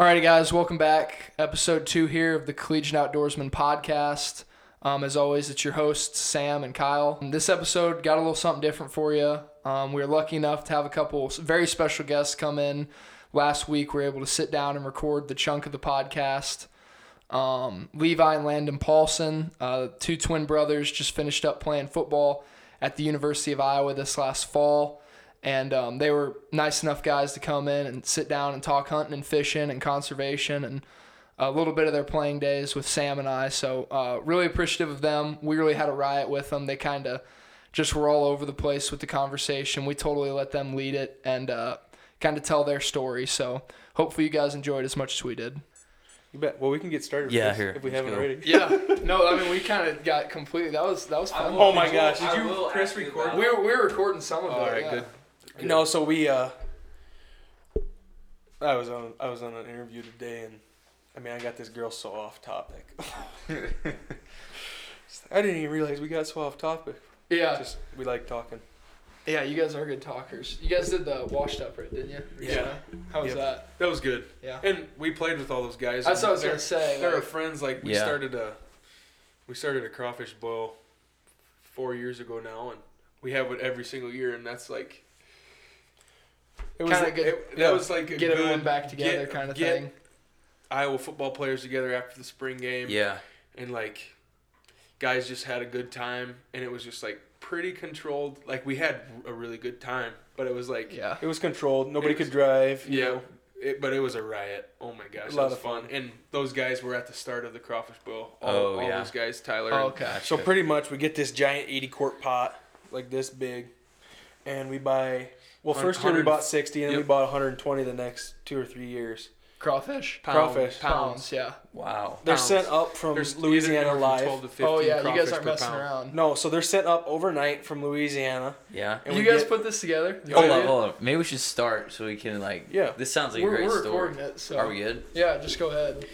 Alrighty, guys, welcome back. Episode two here of the Collegiate Outdoorsman podcast. Um, as always, it's your hosts, Sam and Kyle. And this episode got a little something different for you. Um, we were lucky enough to have a couple very special guests come in. Last week, we were able to sit down and record the chunk of the podcast. Um, Levi and Landan Paulsen, uh, two twin brothers, just finished up playing football at the University of Iowa this last fall. And um, they were nice enough guys to come in and sit down and talk hunting and fishing and conservation and a little bit of their playing days with Sam and I. So uh, really appreciative of them. We really had a riot with them. They kind of just were all over the place with the conversation. We totally let them lead it and uh, kind of tell their story. So hopefully you guys enjoyed as much as we did. You bet. Well, we can get started. Yeah, this here, If we haven't go. already. Yeah. No, I mean we kind of got completely. That was that was fun. Oh my gosh. I Did you will press record? about- We're we were recording some of it. All right, yeah. good. No, so we uh I was on I was on an interview today and I mean I got this girl so off topic. I didn't even realize we got so off topic. Yeah. Just we like talking. Yeah, you guys are good talkers. You guys did the washed up, right? Didn't you? Yeah. How was Yep. that? That was good. Yeah. And we played with all those guys. That's what I was They're- gonna say. They were like- friends. Like we Yeah. started a, we started a crawfish boil four years ago now, and we have it every single year, and that's like It was Kinda good. it, yeah. that was like a get good everyone back together, get- kind of get thing. Iowa football players together after the spring game. Yeah. and like guys just had a good time, and it was just like pretty controlled. Like we had a really good time, but it was like Yeah. it was controlled. Nobody was- could drive. you Yeah, know. it, but it was a riot. Oh my gosh, A it lot was of fun. fun. And those guys were at the start of the crawfish bowl. All, Oh, all yeah. those guys, Tyler. Oh, and- okay. So pretty much we get this giant 80 quart pot like this big and we buy well first year we bought 60 and then we bought 120 the next 2 or 3 years. Crawfish. Pound- Crawfish. Pounds. Yeah. Wow. They're Pounds. sent up from There's Louisiana anywhere from live. 12 to 15 Oh yeah, you guys aren't per messing pound. around. No, so they're sent up overnight from Louisiana. Yeah. And you we guys get- put this together? You Hold did? on, hold on. Maybe we should start so we can like. Yeah. This sounds like a We're, great we're story. recording it, so Are we good? yeah, just go ahead.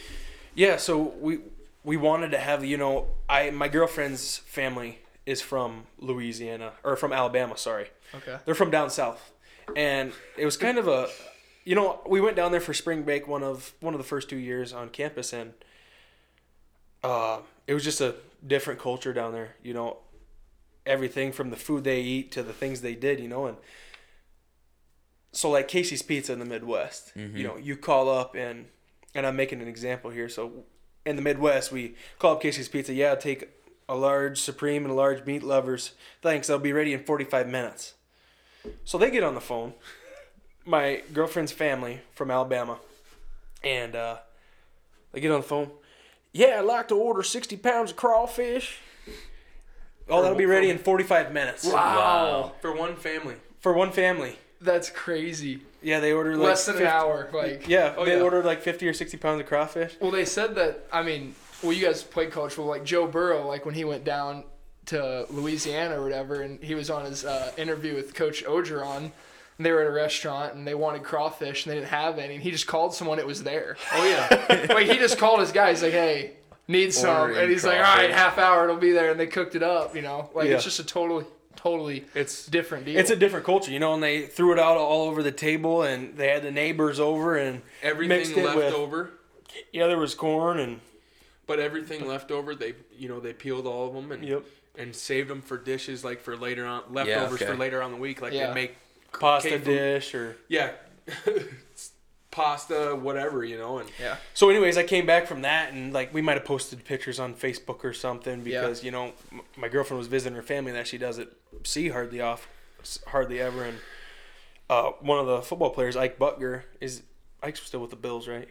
Yeah, so we we wanted to have, you know, I my girlfriend's family is from Louisiana or from Alabama, sorry. Okay. They're from down south, and it was kind of a, you know, we went down there for spring break one of one of the first two years on campus, and uh, it was just a different culture down there. You know, everything from the food they eat to the things they did. You know, and so like Casey's Pizza in the Midwest. Mhm. You know, you call up and and I'm making an example here. So in the Midwest, we call up Casey's Pizza. Yeah, take a large supreme and a large meat lovers. Thanks, I'll be ready in 45 minutes. So they get on the phone, my girlfriend's family from Alabama, and uh, they get on the phone. Yeah, I'd like to order 60 pounds of crawfish. Oh, that'll be ready in 45 minutes Wow. For one family. for one family. That's crazy. Yeah, they order like Less than 50 an hour. Like. Yeah, Oh, they yeah. ordered like 50 or 60 pounds of crawfish. Well, they said that. I mean, well, you guys played college football. Like Joe Burrow, like when he went down to Louisiana or whatever, and he was on his uh, interview with Coach Orgeron. And they were at a restaurant and they wanted crawfish and they didn't have any. And he just called someone. It was there. Oh yeah. like he just called his guy. He's like, "Hey, need some," and he's like, "All right, half hour, it'll be there." And they cooked it up. You know, like Yeah. it's just a totally, totally it's different deal. It's a different culture, you know, and they threw it out all over the table and they had the neighbors over and Mixed everything it left with- over. yeah, there was corn and But everything left over, they you know they peeled all of them and yep, and saved them for dishes like for later on leftovers okay. for later on the week. Like Yeah. they make pasta cake dish or yeah, pasta whatever you know and yeah. So anyways, I came back from that and like we might have posted pictures on Facebook or something because you know m- my girlfriend was visiting her family that she doesn't see hardly off hardly ever and uh, one of the football players Ike Boettger is Ike's still with the Bills, right?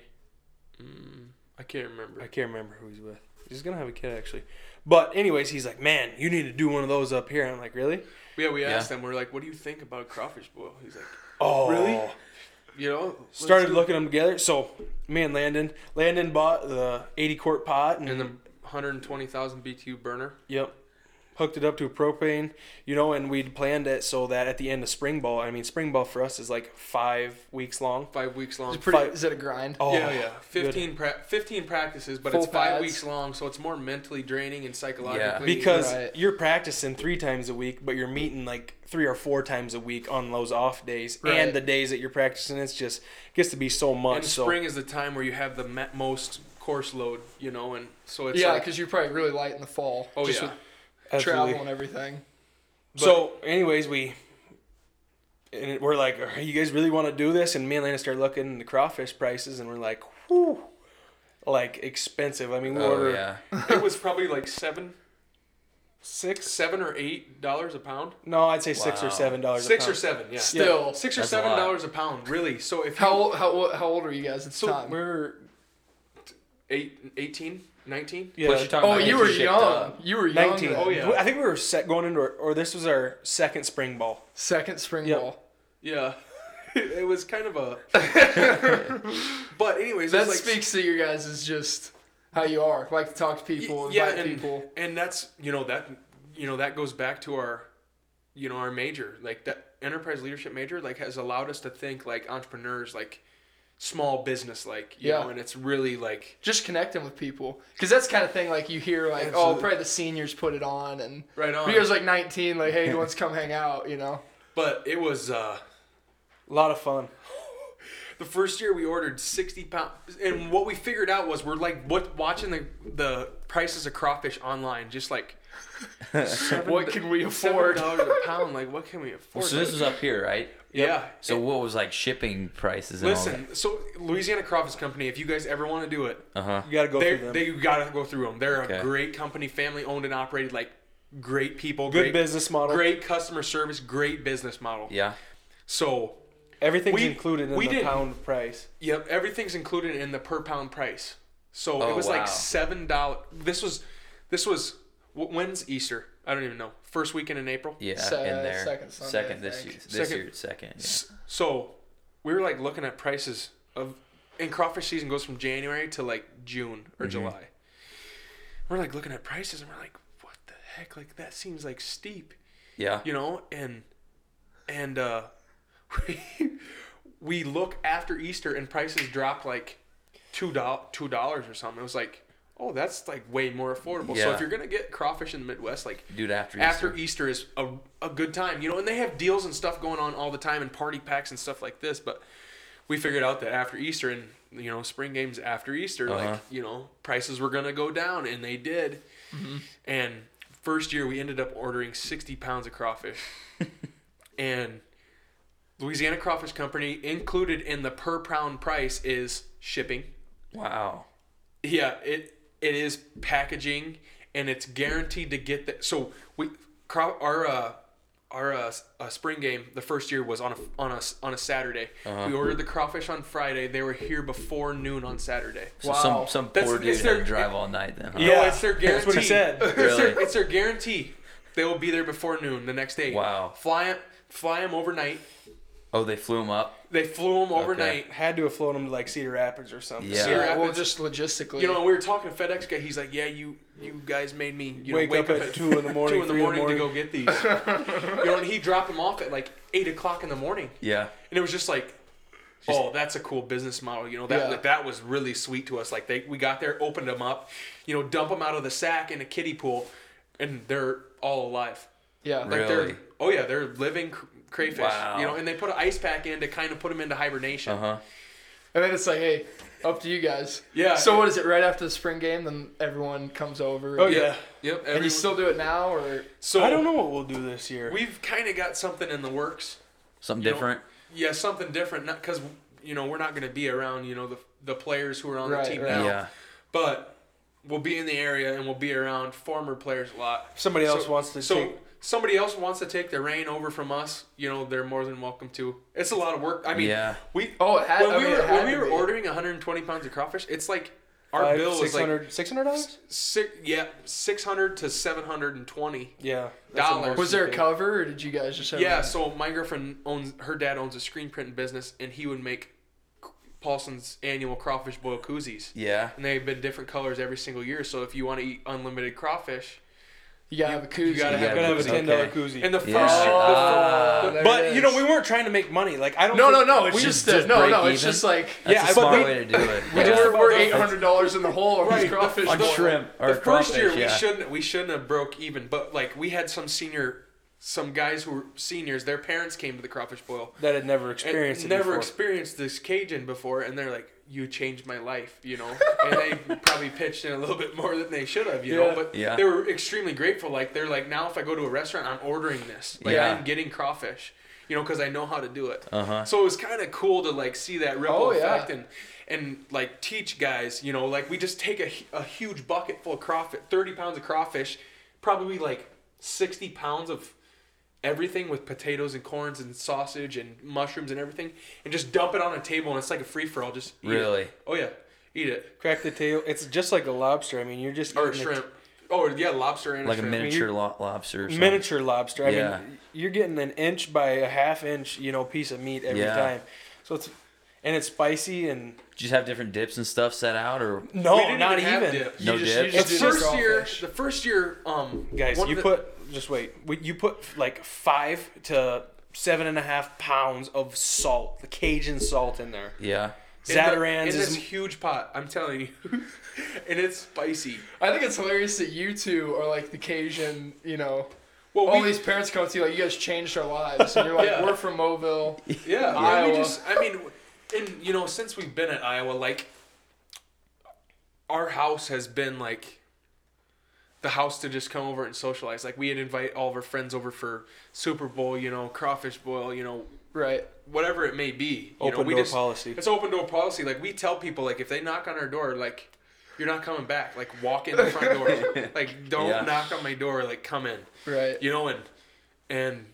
mm, I can't remember. I can't remember who he's with. He's gonna have a kid actually. But anyways, he's like, man, you need to do one of those up here. I'm like, really? Yeah, we Yeah. asked him. We're like, "What do you think about crawfish boil?" He's like, Oh, Really? "You know." Started do- looking them together. So me and Landan, Landan bought the 80 quart pot and, and the 120,000 BTU burner. yep. Hooked it up to a propane, you know, and we'd planned it so that at the end of spring ball, I mean, spring ball for us is like five weeks long. Five weeks long. Is, it pretty, Five- is it a grind? Oh, yeah, yeah. good. 15, pra- 15 practices, but Full it's five pads? weeks long, so it's more mentally draining and psychologically. Yeah. Because Right. you're practicing three times a week, but you're meeting like three or four times a week on those off days, Right. and the days that you're practicing, it's just gets to be so much. and so spring is the time where you have the most course load, you know, and so it's yeah, like, because you're probably really light in the fall. oh just yeah. With absolutely. travel and everything. So, anyways, we and we're like, "Are you guys really want to do this?" And me and Lana start looking at the crawfish prices, and we're like, whoo, Like expensive. I mean, we Oh order yeah. it was probably like seven, six, seven or eight dollars a pound. No, I'd say six or seven dollars. Six a or seven, yeah. Still, Six or That's seven lot. dollars a pound, really. So if how you, old, how how old are you guys at the So time? we're eight, 18, 19? yeah. Plus you're talking oh, about you were young. up. You were young. 19. Oh, yeah. I think we were set going into our, or this was our second spring ball. Second spring Yep. ball. Yeah. it was kind of a. but anyways, That like, speaks to you guys is just how you are. Like to talk to people, yeah, invite and, people. and that's you know that you know that goes back to our, you know, our major like that enterprise leadership major like has allowed us to think like entrepreneurs like small business like you Yeah. know and it's really like Just connecting with people, because that's kind of thing like you hear like, oh, probably the seniors put it on, and right on. you was like 19, like, hey, who wants to come hang out? You know. But it was uh A lot of fun. the first year we ordered 60 pounds and what we figured out was we're like what watching the the prices of crawfish online just like seven, What can we afford? seven afford? dollars a pound like what can we afford So this was up here, right? yeah So what was like shipping prices and listen so louisiana crawfish company if you guys ever want to do it? Uh huh. You got to go they through them. they gotta go through them they're Okay. a great company family owned and operated like great people Good great business model. great customer service great business model Yeah. so Everything's We- included in we the didn't- pound price. Yep, everything's included in the per pound price. So Oh, it was wow. like seven dollars. This was, this was wh- when's Easter? I don't even know. First weekend in April. Yeah. Se- in there. second Sunday, I Second this year. This Second- year. Second. Yeah. So we were like looking at prices of, and crawfish season goes from January to like June or Mhm. July. We're like looking at prices and we're like, what the heck? Like that seems like steep. Yeah. you know and and uh we, we look after easter and prices drop like two dollars two dollars or something it was like oh that's like way more affordable so if you're gonna get crawfish in the midwest like Dude, after after Easter. easter is a, a good time you know and they have deals and stuff going on all the time and party packs and stuff like this but we figured out that after easter and you know spring games after easter Uh-huh. like you know prices were gonna go down and they did and first year we ended up ordering 60 pounds of crawfish and louisiana crawfish company included in the per pound price is shipping Wow. yeah it it is packaging and it's guaranteed to get that so we our uh our uh, uh, spring game the first year was on a on a s- on a Saturday. Uh-huh. We ordered the crawfish on Friday. They were here before noon on Saturday. So Wow. some some That's- poor dude it's had to drive all night then. Huh? Yeah, it's their guarantee. That's what he said. It's, their, it's their guarantee. They will be there before noon the next day. Wow. Fly 'em- fly them overnight. Oh, they flew him up. They flew them overnight. Had to have flown them to like Cedar Rapids or something. Yeah. Cedar Yeah, well, just logistically. You know, we were talking to FedEx guy. He's like, "Yeah, you you guys made me you Wake know, wake up at two in the morning, two in the three in the morning, to go get these." you know, and he dropped them off at like eight o'clock in the morning, Yeah. and it was just like, "Oh, that's a cool business model." You know, that Yeah. like, that was really sweet to us. Like they we got there, opened them up, you know, dump them out of the sack in a kiddie pool, and they're all alive. yeah. Like Really? they're oh yeah, they're living cr- crayfish. Wow. You know, and they put an ice pack in to kind of put them into hibernation. Uh huh. And then it's like, hey, up to you guys. Yeah. So what is it? Right after the spring game, then everyone comes over. Oh and- yeah. Yep. And you still do it now, or so I don't know what we'll do this year. We've kind of got something in the works. Something You know, different. Yeah, something different. Not because you know we're not going to be around you know the the players who are on Right, the team right. now, Yeah. but we'll be in the area and we'll be around former players a lot. If somebody else So- wants to So take. Somebody else wants to take the reign over from us. You know they're more than welcome to. It's a lot of work. I mean, Yeah. we oh, it had. when I we mean, were it had when we were be. ordering 120 pounds of crawfish, it's like our Five, bill was like 600 $600? six yeah 600 to 720 Yeah. Dollars. Was there a cover, or did you guys just have? Yeah, one? so my girlfriend owns her dad owns a screen printing business, and he would make Paulsen's annual crawfish boil koozies, Yeah. and they've been different colors every single year. So if you want to eat unlimited crawfish, You gotta have a koozie. You gotta You have, Gotta have a koozie. ten dollar Okay. koozie. And the first, Yeah. year, the- Ah. But you know, we weren't trying to make money. Like I don't. Know. No, no, think- no. It's just, just no, break no. It's just like That's Yeah, a but smart we- way to do it. we Yeah. just we're, we're eight hundred dollars in the hole on Right, these the- crawfish. on bowl. shrimp or the first year crawfish, we shouldn't we shouldn't have broke even, but like we had some senior, some guys who were seniors. Their parents came to the crawfish boil. that had never experienced it never before. experienced this Cajun before, and they're like, "You changed my life," you know. and they probably pitched in a little bit more than they should have, you know. But Yeah. they were extremely grateful. Like they're like, now if I go to a restaurant, I'm ordering this. Like Yeah. I'm getting crawfish, you know, because I know how to do it. Uh huh. So it was kind of cool to like see that ripple Oh, yeah. effect and and like teach guys, you know, like we just take a, a huge bucket full of crawfish, 30 pounds of crawfish, probably like 60 pounds of everything with potatoes and corns and sausage and mushrooms and everything and just dump it on a table and it's like a free for all just eat it. Really? Oh yeah. Eat it. Crack the tail. It's just like a lobster. I mean, you're just Or getting shrimp. Oh yeah, lobster and Like a shrimp. miniature lo- lobster. Or something. miniature lobster. I Yeah. mean, you're getting an inch by a half inch, you know, piece of meat every Yeah. time. So it's and it's spicy and Did you just have different dips and stuff set out, or no, We didn't not even have even. No you just, dip? You just It's the first year, crawfish. the first year, um, Guys, you the- put just wait. We- You put like five to seven and a half pounds of salt, the Cajun salt in there. yeah? in the- Zatarain's in this is huge pot. I'm telling you, and it's spicy. I think it's hilarious that you two are like the Cajun, you know. Well, all we, these parents come to you like, you guys changed our lives, and you're like, Yeah. we're from Mobile. yeah, yeah, Iowa. we just. I mean, and you know, since we've been at Iowa, like our house has been like the house to just come over and socialize. Like we'd invite all of our friends over for Super Bowl, you know, crawfish boil, you know, Right. whatever it may be. You know, open we door just, policy. It's open door policy. Like we tell people, like if they knock on our door, like you're not coming back. Like walk in the front door. like don't Yeah. knock on my door. Like come in. Right. You know, and and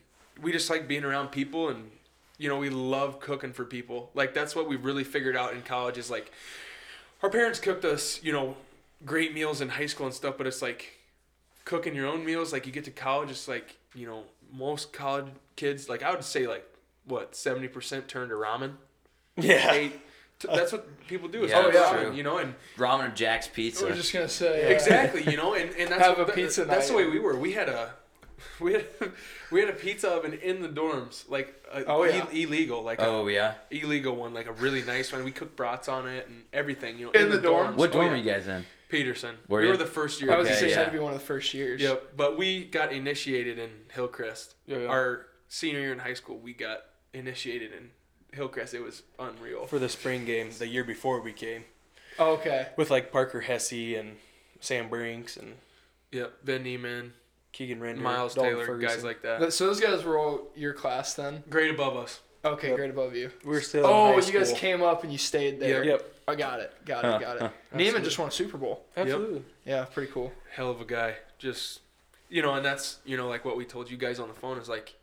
we just like being around people, and you know we love cooking for people. Like that's what we really figured out in college is like our parents cooked us, you know, great meals in high school and stuff. But it's like cooking your own meals. Like you get to college, it's like you know most college kids. Like I would say like what seventy percent turn to ramen. Yeah. Eight, that's what people do. Is Yeah, have that's ramen, true. You know, and Ramen or Jack's I Pizza. was just gonna say. uh, exactly, you know, and, and that's Have what, a pizza That's the way we were. We had a we had we had a pizza oven in the dorms, like a, Oh, yeah. i- illegal, like oh yeah. illegal one, like a really nice one. We cooked brats on it and everything, you know, In the dorms? What Oh, dorm yeah. were you guys in? Peterson. Were we you? were the first year. I was Okay, gonna say, yeah. had to be one of the first years. Yep, but we got initiated in Hillcrest. Yeah, yeah. Our senior year in high school, we got initiated in Hillcrest. It was unreal. For the spring game, the year before we came, Oh, okay. with like Parker Hesse and Sam Brincks and Yep, Ben Niemann, Keegan Render, Miles Dalton Taylor, Ferguson. guys like that. Th- So those guys were all your class then. Great above us. Okay, Yep. great above you. we were still. Oh, in high you guys came up and you stayed there. Yep. I got it. Got Huh, it. Got it. huh. Niemann Absolutely. just won a Super Bowl. Absolutely. Yeah, pretty cool. hell of a guy. Just you know, and that's you know like what we told you guys on the phone is like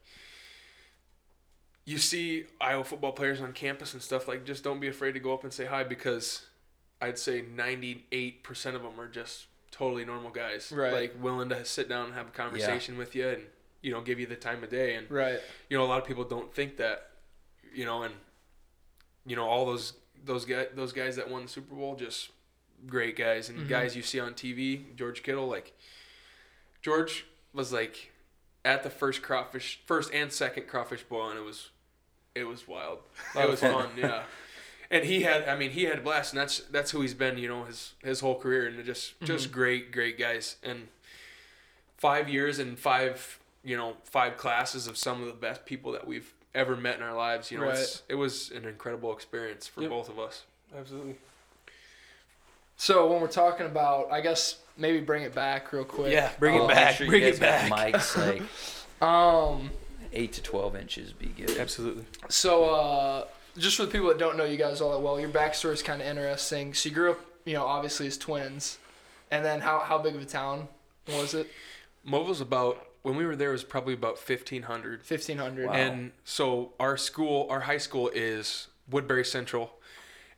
you see Iowa football players on campus and stuff like just don't be afraid to go up and say hi because I'd say 98% of them are just totally normal guys. Right. Like willing to sit down and have a conversation with you and you know give you the time of day and Right. you know a lot of people don't think that you know and you know all those those guys those guys that won the Super Bowl just great guys. And Mhm. guys you see on TV George Kittle like George was like at the first crawfish first and second crawfish boil and it was it was wild. It was fun. yeah. And he had I mean he had a blast and that's that's who he's been you know his his whole career. And just just great great guys. And five years and five you know five classes of some of the best people that we've ever met in our lives you know it's, it was an incredible experience for Yep. both of us Absolutely. So when we're talking about, I guess maybe bring it back real quick. Yeah, bring Um, it Make back. sure Bring it back. Mics like Um. eight to twelve inches be good. Absolutely. So, uh, just for the people that don't know you guys all that well, your backstory is kind of interesting. So you grew up, you know, obviously as twins, and then how how big of a town was it? Mobile's about when we were there it was probably about 1500 Fifteen hundred. Wow. and so our school our high school is Woodbury Central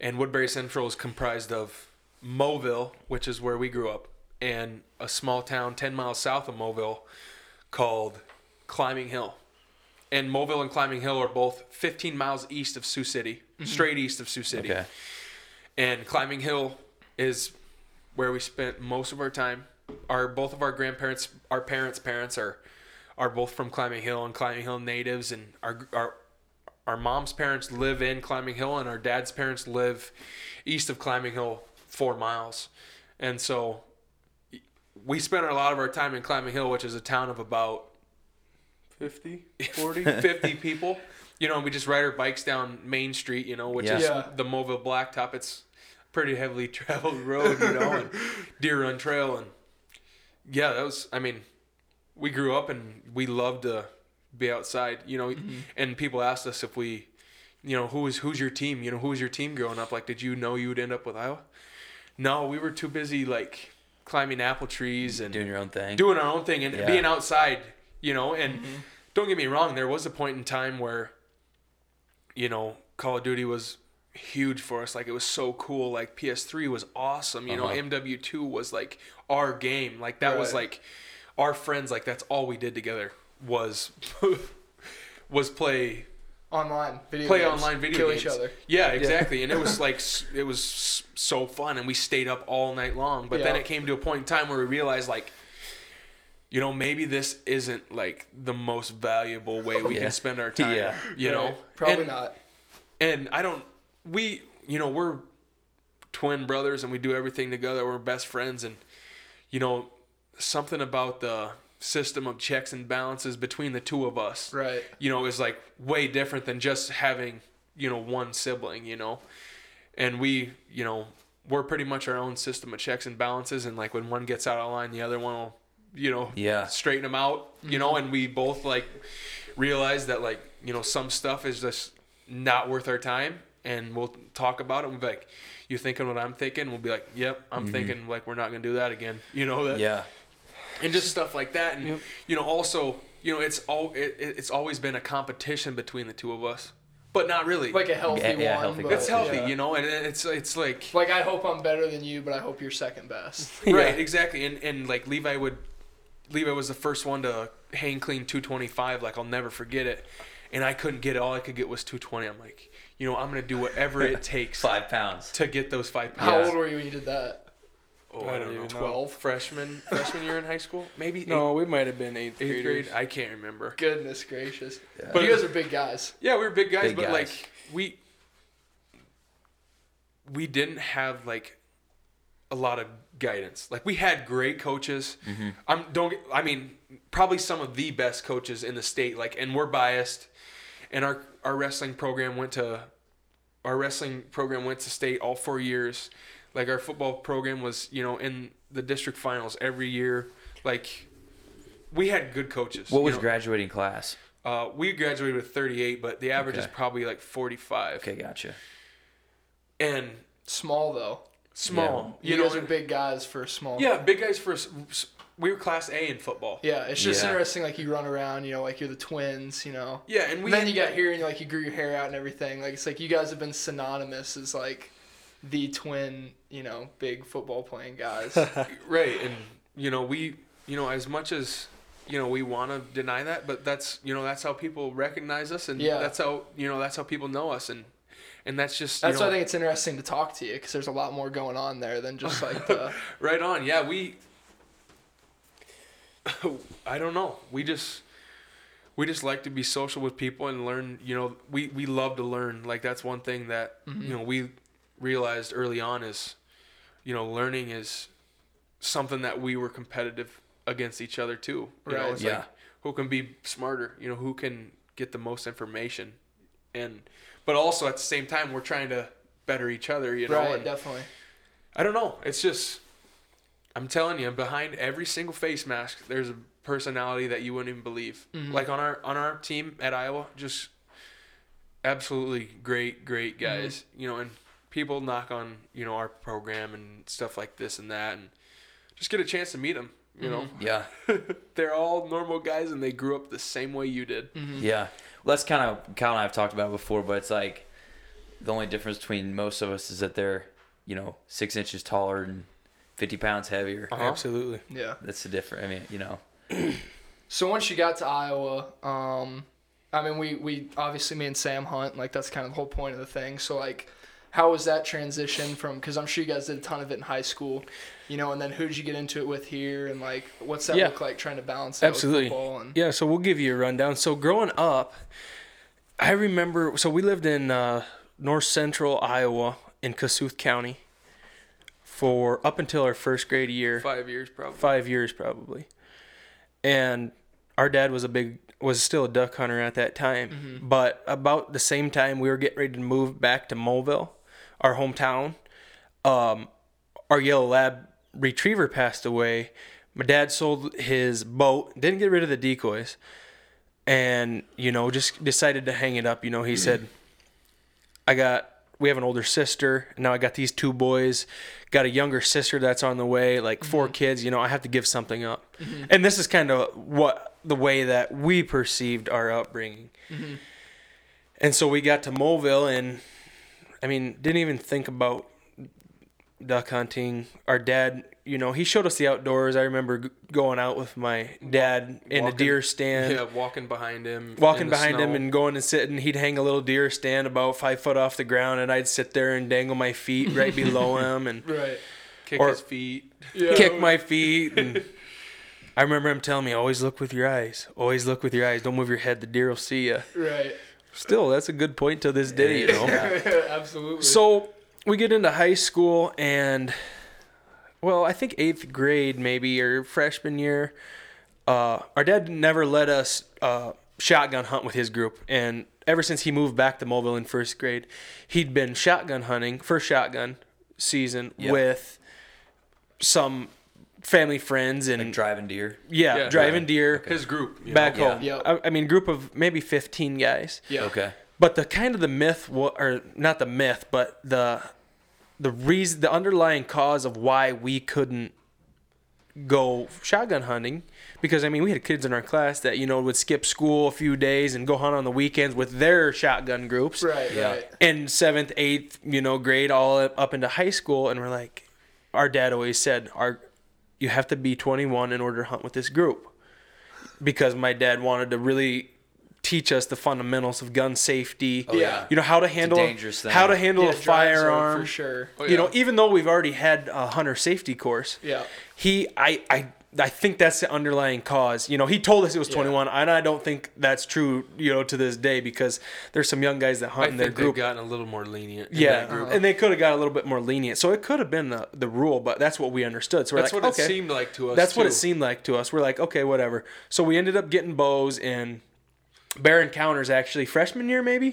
and Woodbury Central is comprised of Mobile which is where we grew up and a small town 10 miles south of Mobile called Climbing Hill and Mobile and Climbing Hill are both 15 miles east of Sioux City mm-hmm. straight east of Sioux City Okay. and Climbing Hill is where we spent most of our time our both of our grandparents, our parents' parents are are both from Climbing Hill and Climbing Hill natives, and our our our mom's parents live in Climbing Hill, and our dad's parents live east of Climbing Hill, four miles, and so we spent a lot of our time in Climbing Hill, which is a town of about 50, 40. 50 people. You know, and we just ride our bikes down Main Street, you know, which Yeah. is Yeah. the Mobile Blacktop. It's a pretty heavily traveled road, you know, and Deer Run Trail. And yeah, that was, I mean, we grew up and we loved to be outside, you know, mm-hmm. and people asked us if we, you know, who was, who's your team? You know, who was your team growing up? Like, did you know you would end up with Iowa? No, we were too busy, like, climbing apple trees and Doing your own thing. doing our own thing and Yeah. being outside, you know. And mm-hmm. don't get me wrong, there was a point in time where, you know, Call of Duty was huge for us. Like it was so cool. Like PS3 was awesome. You Uh-huh. know, MW2 was like our game. Like that was like our friends. Like that's all we did together was was play Online video play games. online video kill games. each other. Yeah, exactly. and it was like it was so fun, and we stayed up all night long. But then it came to a point in time where we realized, like, you know, maybe this isn't like the most valuable way we Yeah. can spend our time. Yeah. You know, probably And- not. and I don't. We, you know, we're twin brothers, and we do everything together. We're best friends, and you know, something about the system of checks and balances between the two of us Right. you know, is like way different than just having, you know, one sibling, you know. And we, you know, we're pretty much our own system of checks and balances and like when one gets out of line, the other one will, you know, Yeah. straighten them out, you know, and we both like realize that like, you know, some stuff is just not worth our time and we'll talk about it and we'll be like, you thinking what I'm thinking? We'll be like, yep, I'm mm-hmm. thinking like we're not going to do that again. You know that? Yeah. and just stuff like that and Yep. you know also you know it's all it, it- it's always been a competition between the two of us but not really Like a healthy Yeah, yeah, one. healthy but, it's healthy yeah. you know and it's it's like Like I hope I'm better than you, but I hope you're second best. right exactly and and like levi would levi was the first one to hang clean 225 like i'll never forget it and i couldn't get it all i could get was 220 i'm like you know i'm gonna do whatever it takes Five pounds. to get those five pounds. How pounds old were you when you did that? oh I i don't don't know even know. 12 freshman freshman year in high school maybe No, we might have been eighth, eighth, eighth graders. grade i can't remember Goodness gracious. Yeah. But you guys are big guys. Yeah, we were big guys, Big but guys. like we we didn't have like a lot of guidance. Like we had great coaches. Mm-hmm. I'm don't get, I mean probably some of the best coaches in the state. Like and we're biased. And our our wrestling program went to our wrestling program went to state all four years. Like our football program was, you know, in the district finals every year. Like we had good coaches. What was know. graduating class? Uh, we graduated with 38, but the average is probably like 45. Okay, gotcha. And Small though. small. You, You, know, guys are big guys for small. yeah, big guys for. S- s- We were class A in football. Yeah, it's just Yeah. interesting. Like you run around, you know, like you're the twins, you know. Yeah, and we. and then you got here and like you grew your hair out and everything. Like it's like you guys have been synonymous as like the twin, you know, big football playing guys. right, and you know we, you know, as much as you know we want to deny that, but that's you know that's how people recognize us, and Yeah. that's how you know that's how people know us, and and that's just That's you why I think it's interesting to talk to you because there's a lot more going on there than just like the Right on. Yeah, we. I don't know. We just we just like to be social with people and learn. You know, we we love to learn. Like that's one thing that mm-hmm. you know we realized early on is, you know, learning is something that we were competitive against each other too. You know, Right. it's Yeah. like who can be smarter. You know, who can get the most information, and but also at the same time we're trying to better each other. You know, right, and, definitely. I don't know. It's just, I'm telling you, behind every single face mask, there's a personality that you wouldn't even believe. Mhm. Like on our on our team at Iowa, just absolutely great, great mm-hmm. guys. You know, and people knock on you know our program and stuff like this and that, and just get a chance to meet them. You know, mm-hmm. Yeah. they're all normal guys, and they grew up the same way you did. Mm-hmm. Yeah. Well, that's kind of Kyle and I have talked about it before, but it's like the only difference between most of us is that they're, you know, six inches taller and 50 pounds heavier. Uh-huh. Absolutely. Yeah. That's the difference. I mean, you know, So once you got to Iowa, um, I mean, we, we obviously me and Sam hunt, like that's kind of the whole point of the thing. So like, how was that transition from? Because I'm sure you guys did a ton of it in high school, you know. And then who did you get into it with here? And like, what's that Yeah. look like trying to balance that Absolutely. with football? And Yeah, so we'll give you a rundown. So growing up, I remember. So we lived in uh, north central Iowa in Kossuth County for up until our first grade year, Five years probably. five years probably, and our dad was a big was still a duck hunter at that time. But about the same time we were getting ready to move back to Mobile, our hometown, um, our yellow lab retriever passed away. My dad sold his boat, didn't get rid of the decoys, and you know just decided to hang it up. You know, he said, "I got." We have an older sister. and Now I got these two boys. Got a younger sister that's on the way. Like 4 mm-hmm. kids. You know, I have to give something up. Mm-hmm. And this is kind of what the way that we perceived our upbringing. Mm-hmm. And so we got to Mobile, and I mean, didn't even think about duck hunting. Our dad, you know, he showed us the outdoors. I remember g- going out with my dad in a deer stand, Yeah, walking behind him. walking in the behind him and going and sitting. He'd hang a little deer stand about five foot off the ground, and I'd sit there and dangle my feet right below him and right, kick or- his feet. yeah, kick my feet. And I remember him telling me, "Always look with your eyes. Always look with your eyes. Don't move your head. The deer will see you." right, Still, that's a good point to this day, you know. absolutely. So we get into high school, and well, I think eighth grade maybe or freshman year. Uh, our dad never let us uh, shotgun hunt with his group, and ever since he moved back to Mobile in first grade, he'd been shotgun hunting first shotgun season Yeah. with some family friends and Like driving deer. yeah, Yeah. driving deer His group. you back know? home. Yeah. I, I mean, group of maybe fifteen guys. yeah, Okay. But the kind of the myth, or not the myth, but the the reason, the underlying cause of why we couldn't go shotgun hunting, because I mean, we had kids in our class that you know would skip school a few days and go hunt on the weekends with their shotgun groups. right, Yeah. right, In seventh, eighth, you know, grade, all up up into high school, and we're like, our dad always said, our you have to be 21 in order to hunt with this group, because my dad wanted to really teach us the fundamentals of gun safety. Oh, yeah. You know how to handle dangerous thing. how to handle Yeah, a firearm for sure. Oh, You know, even though we've already had a hunter safety course, Yeah, he I I I think that's the underlying cause. You know, he told us it was Yeah. 21, and I don't think that's true. You know, to this day because there's some young guys that hunt I in their group. they've gotten a little more lenient. in yeah, that group. and they could have got a little bit more lenient. So it could have been the, the rule, but that's what we understood. So we're That's like, what okay. it seemed like to us. That's what it seemed like to us. We're like, okay, whatever. So we ended up getting bows in Bear Encounters actually freshman year maybe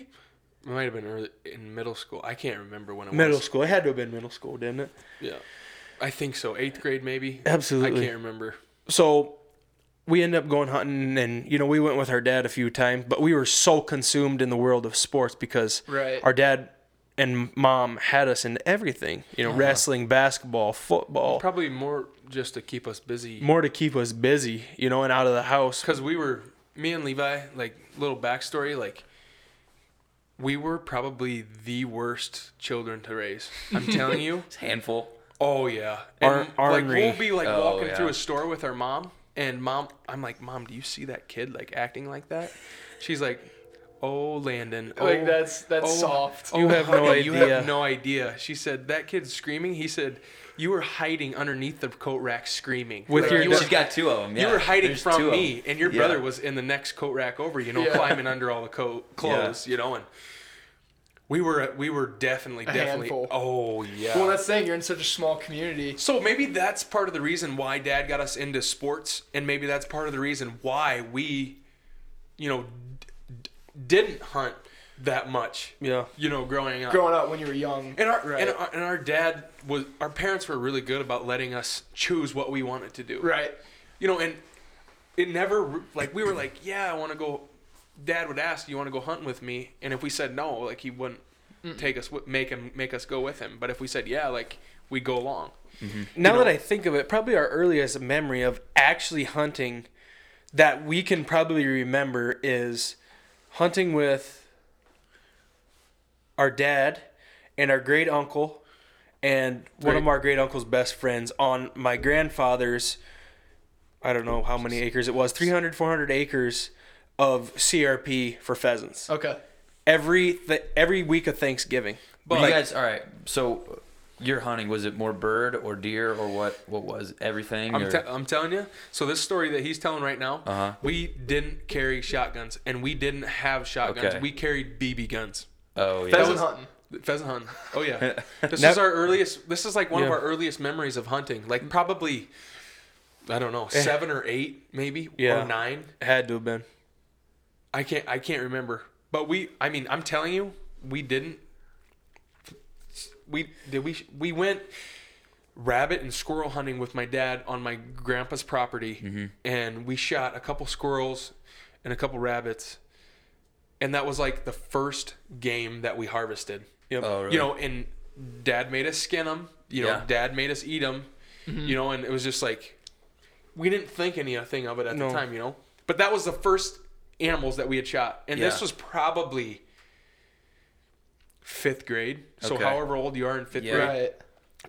It might have been early in middle school. I can't remember when it middle was. Middle school. It had to have been middle school, didn't it? Yeah, I think so. Eighth grade maybe. Absolutely. I can't remember. So we ended up going hunting, and you know we went with our dad a few times, but we were so consumed in the world of sports because Right. our dad and mom had us into everything. You know, uh-huh. wrestling, basketball, football, Probably more just to keep us busy. more to keep us busy. You know, and out of the house. Because we were, me and Levi, like, little backstory, like, we were probably the worst children to raise. I'm telling you. It's a handful. Oh, yeah. Ar- like, we'll be, like, Oh, walking yeah. through a store with our mom, and mom, I'm like, Mom, do you see that kid, like, acting like that? She's like, Oh, Landan. Oh, like that's that's oh, soft. You have no idea. You have no idea. She said, That kid's screaming. He said, You were hiding underneath the coat rack screaming. With your you were She's got two of them. Yeah. you were hiding There's from two of 'em. me, and your Yeah. brother was in the next coat rack over, you know, Yeah. climbing under all the coat clothes, you know, and we were we were definitely A definitely handful. oh yeah. Well, that's the thing. You're in such a small community. so maybe that's part of the reason why Dad got us into sports, and maybe that's part of the reason why we, you know, d- d- didn't hunt that much, Yeah. you know, growing up. Growing up when you were young. And our, right. and our and our dad was our parents were really good about letting us choose what we wanted to do right. you know, and it never like we were like, yeah, I want to go. Dad would ask, "You want to go hunting with me?" And if we said no, like he wouldn't take us, make him make us go with him. But if we said yeah, like we'd go along. Mm-hmm. Now know- that I think of it, probably our earliest memory of actually hunting that we can probably remember is hunting with our dad and our great uncle and one of our great uncle's best friends on my grandfather's I don't know how many acres it was 300 400 acres of CRP for pheasants Okay. every th- every week of Thanksgiving But But you guys, all right. So your hunting was it more bird or deer or what? What was everything? I'm, te- I'm telling you. So this story that he's telling right now, Uh-huh. we didn't carry shotguns, and we didn't have shotguns. Okay. We carried BB guns. oh yeah. Pheasant hunting. Pheasant hunting. Oh yeah. This Nev- is our earliest. This is like one of our earliest memories of hunting. Like probably, I don't know, seven or eight, maybe Yeah. or nine. Had to have been. I can't. I can't remember. But we. I mean, I'm telling you, we didn't. We did. We we went rabbit and squirrel hunting with my dad on my grandpa's property, mm-hmm. and we shot a couple squirrels and a couple rabbits, and that was like the first game that we harvested. Yep. Oh, really? You know, and dad made us skin them. You know, Yeah. dad made us eat them. Mm-hmm. You know, and it was just like we didn't think anything of it at No. the time. You know, but that was the first animals that we had shot, and this was probably fifth grade. So Okay. however old you are in fifth Yeah. grade, Right.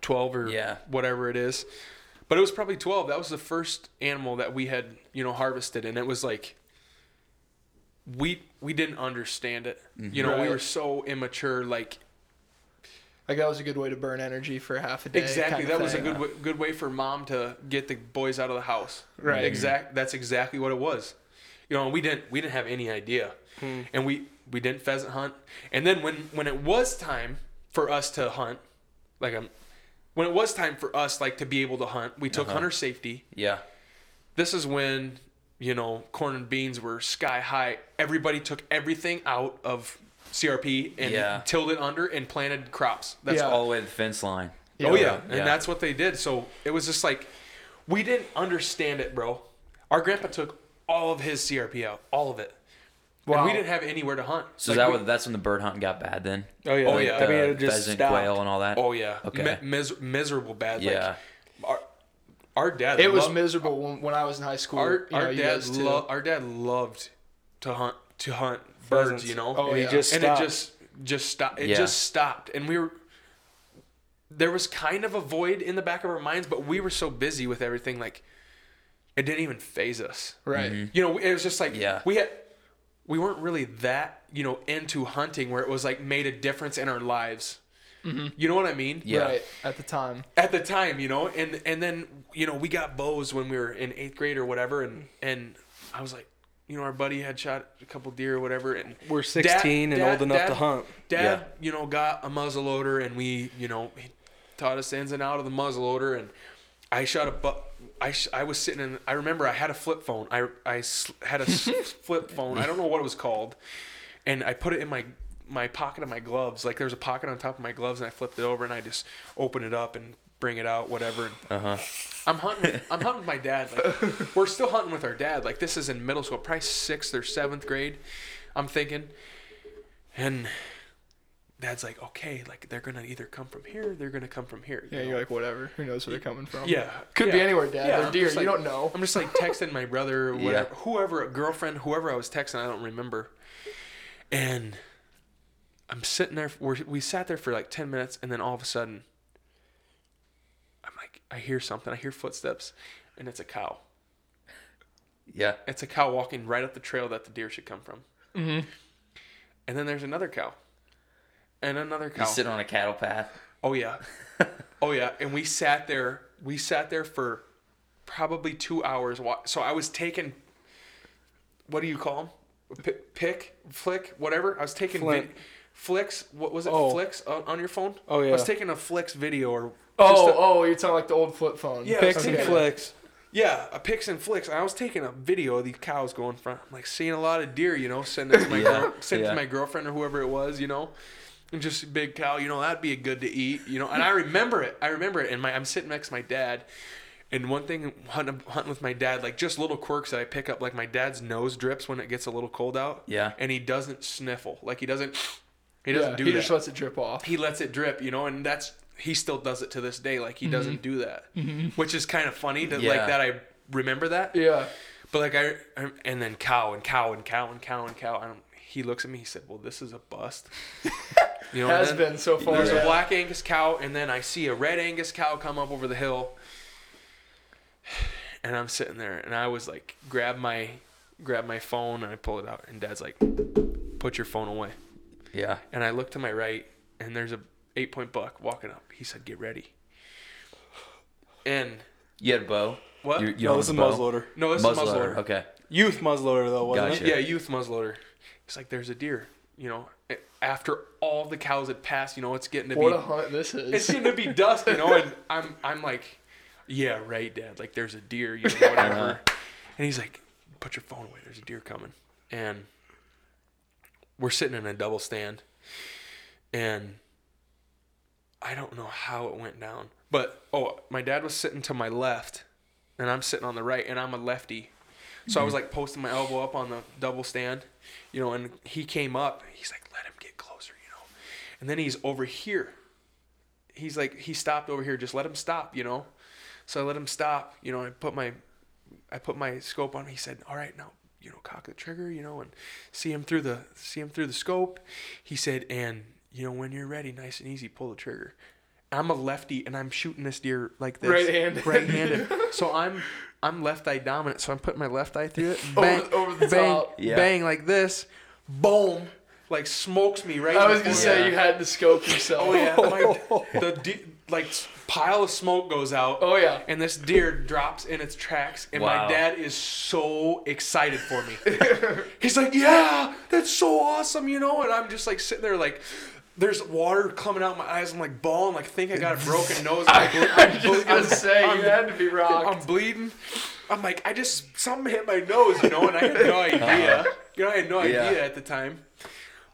twelve or Yeah. whatever it is. But it was probably twelve. That was the first animal that we had, you know, harvested, and it was like we we didn't understand it. Mm-hmm. You know, we were so immature. Like Like that was a good way to burn energy for half a day. exactly, that was a thing. good way, good way for mom to get the boys out of the house. Right. Exact. That's exactly what it was. You know, we didn't we didn't have any idea, hmm. and we we didn't pheasant hunt. And then when when it was time for us to hunt, like um, when it was time for us like to be able to hunt, we took Uh-huh. hunter safety. yeah. This is when you know corn and beans were sky high. Everybody took everything out of CRP and Yeah. tilled it under and planted crops. That's Yeah. All the way to the fence line. Oh yeah, and Yeah. that's what they did. So it was just like we didn't understand it, bro. Our grandpa took all of his CRP out, all of it. And we didn't have anywhere to hunt. So Like, that we- was that's when the bird hunting got bad then. Oh yeah. Oh, yeah. I mean, Uh, it just pheasant, stopped. quail, and all that. Oh yeah. Okay. Mi- mis- miserable bad. yeah. Like, our, our dad. It was loved- miserable when, when I was in high school. Our, you know, our you dad. guys. Lo- our dad loved to hunt to hunt birds. Pheasants. You know. Oh, and yeah. just and it just just stopped. It Yeah. just stopped, and we were. There was kind of a void in the back of our minds, but we were so busy with everything, like it didn't even phase us. right. You know, it was just like Yeah. we had we weren't really that you know into hunting where it was like made a difference in our lives. Mm-hmm. You know what I mean? Yeah. Right. At the time. At the time, you know, and and then you know we got bows when we were in eighth grade or whatever, and and I was like, you know, our buddy had shot a couple deer or whatever, and We're 16 and old enough to hunt. Dad, Yeah. you know, got a muzzle loader, and we, you know, he taught us ins and out of the muzzle loader, and I shot a bu- I, sh- I was sitting in. I remember I had a flip phone. I I sl- had a flip phone. I don't know what it was called, and I put it in my my pocket of my gloves. Like there's a pocket on top of my gloves, and I flipped it over, and I just open it up and bring it out, whatever. Uh huh. I'm hunting. I'm hunting with my dad. Like we're still hunting with our dad. Like this is in middle school, probably sixth or seventh grade. I'm thinking, and dad's like, okay, like they're gonna either come from here, they're gonna come from here. you Yeah, know? you're like whatever. Who knows where they're coming from? yeah, Could be anywhere, Dad. Yeah, They're deer. just you don't know. I'm just like texting my brother, or Yeah. whatever, whoever, a girlfriend, whoever I was texting, I don't remember. And I'm sitting there. We're, we sat there for like ten minutes, and then all of a sudden, I'm like, I hear something. I hear footsteps, and it's a cow. Yeah. It's a cow walking right up the trail that the deer should come from. Mhm. And then there's another cow, and another cow. You sit on a cattle path. Oh yeah, oh yeah. And we sat there. We sat there for probably two hours. So I was taking. What do you call them? P- pick, flick, whatever. I was taking Flint. vid- flicks. What was it? Oh. Flicks on, on your phone. Oh, yeah. I was taking a flicks video or. Oh, a- oh, you're talking like the old flip phone. Yeah, Picks Okay. and flicks. Yeah, a pics and flicks. I was taking a video of these cows going front. I'm like seeing a lot of deer, you know, sending it to my Yeah, girl, sending yeah. to my girlfriend or whoever it was, you know, and just a big cow, you know, that'd be good to eat, you know. And I remember it. I remember it. And my I'm sitting next to my dad, and one thing hunting, hunting with my dad, like just little quirks that I pick up, like my dad's nose drips when it gets a little cold out. Yeah. And he doesn't sniffle, like he doesn't. He doesn't Yeah, do he that just lets it drip off. he lets it drip, you know, and that's he still does it to this day. Like he Mm-hmm. doesn't do that, which is kind of funny to Yeah. like that. I remember that, Yeah. but like I, I and then cow and cow and cow and cow and cow. I don't, he looks at me. He said, "Well, this is a bust." You know, and Has then been so far. There's yeah. a black Angus cow, and then I see a red Angus cow come up over the hill, and I'm sitting there, and I was like, grab my, grab my phone, and I pull it out, and Dad's like, "Put your phone away." Yeah. And I look to my right, and there's a eight point buck walking up. He said, "Get ready." And You had a bow. what? You, you no, this is bow? muzzleloader. no, this is Muzzleloader. muzzleloader. Okay. Youth muzzleloader though, wasn't Gotcha. it? Yeah, youth muzzleloader. He's like, "There's a deer." You know, after all the cows had passed, you know, it's getting to What be a hunt this is. it's getting to be dusk, you know, and I'm I'm like, yeah, right, Dad. Like there's a deer, you know, whatever. Uh-huh. And he's like, put your phone away. There's a deer coming. And we're sitting in a double stand, and I don't know how it went down, but oh, my dad was sitting to my left, and I'm sitting on the right, and I'm a lefty. So I was mm-hmm. like posting my elbow up on the double stand, you know, and he came up. He's like, let him get closer, you know. And then he's over here. He's like, he stopped over here. Just let him stop, you know. So I let him stop, you know. I put my, I put my scope on. He said, all right, now, you know, cock the trigger, you know, and see him through the, see him through the scope. He said, and you know, when you're ready, nice and easy, pull the trigger. I'm a lefty and I'm shooting this deer like this. Right-handed. Right-handed. so I'm I'm left eye dominant, so I'm putting my left eye through it. Over- Bang, over the bang, top. Yeah. bang like this. Boom. Like smokes me right. I was the gonna say Yeah. you had to scope yourself. Oh yeah. My, the de- like pile of smoke goes out. Oh yeah. And this deer drops in its tracks, and my dad is so excited for me. He's like, "Yeah, that's so awesome," you know. And I'm just like sitting there, like, there's water coming out my eyes. I'm like bawling, like, think I got a broken nose. I'm, ble- I I'm, was just gonna say you had to be rocked. I'm bleeding. I'm like, I just something hit my nose, you know, and I had no uh-huh. idea. You know, I had no Yeah. idea at the time.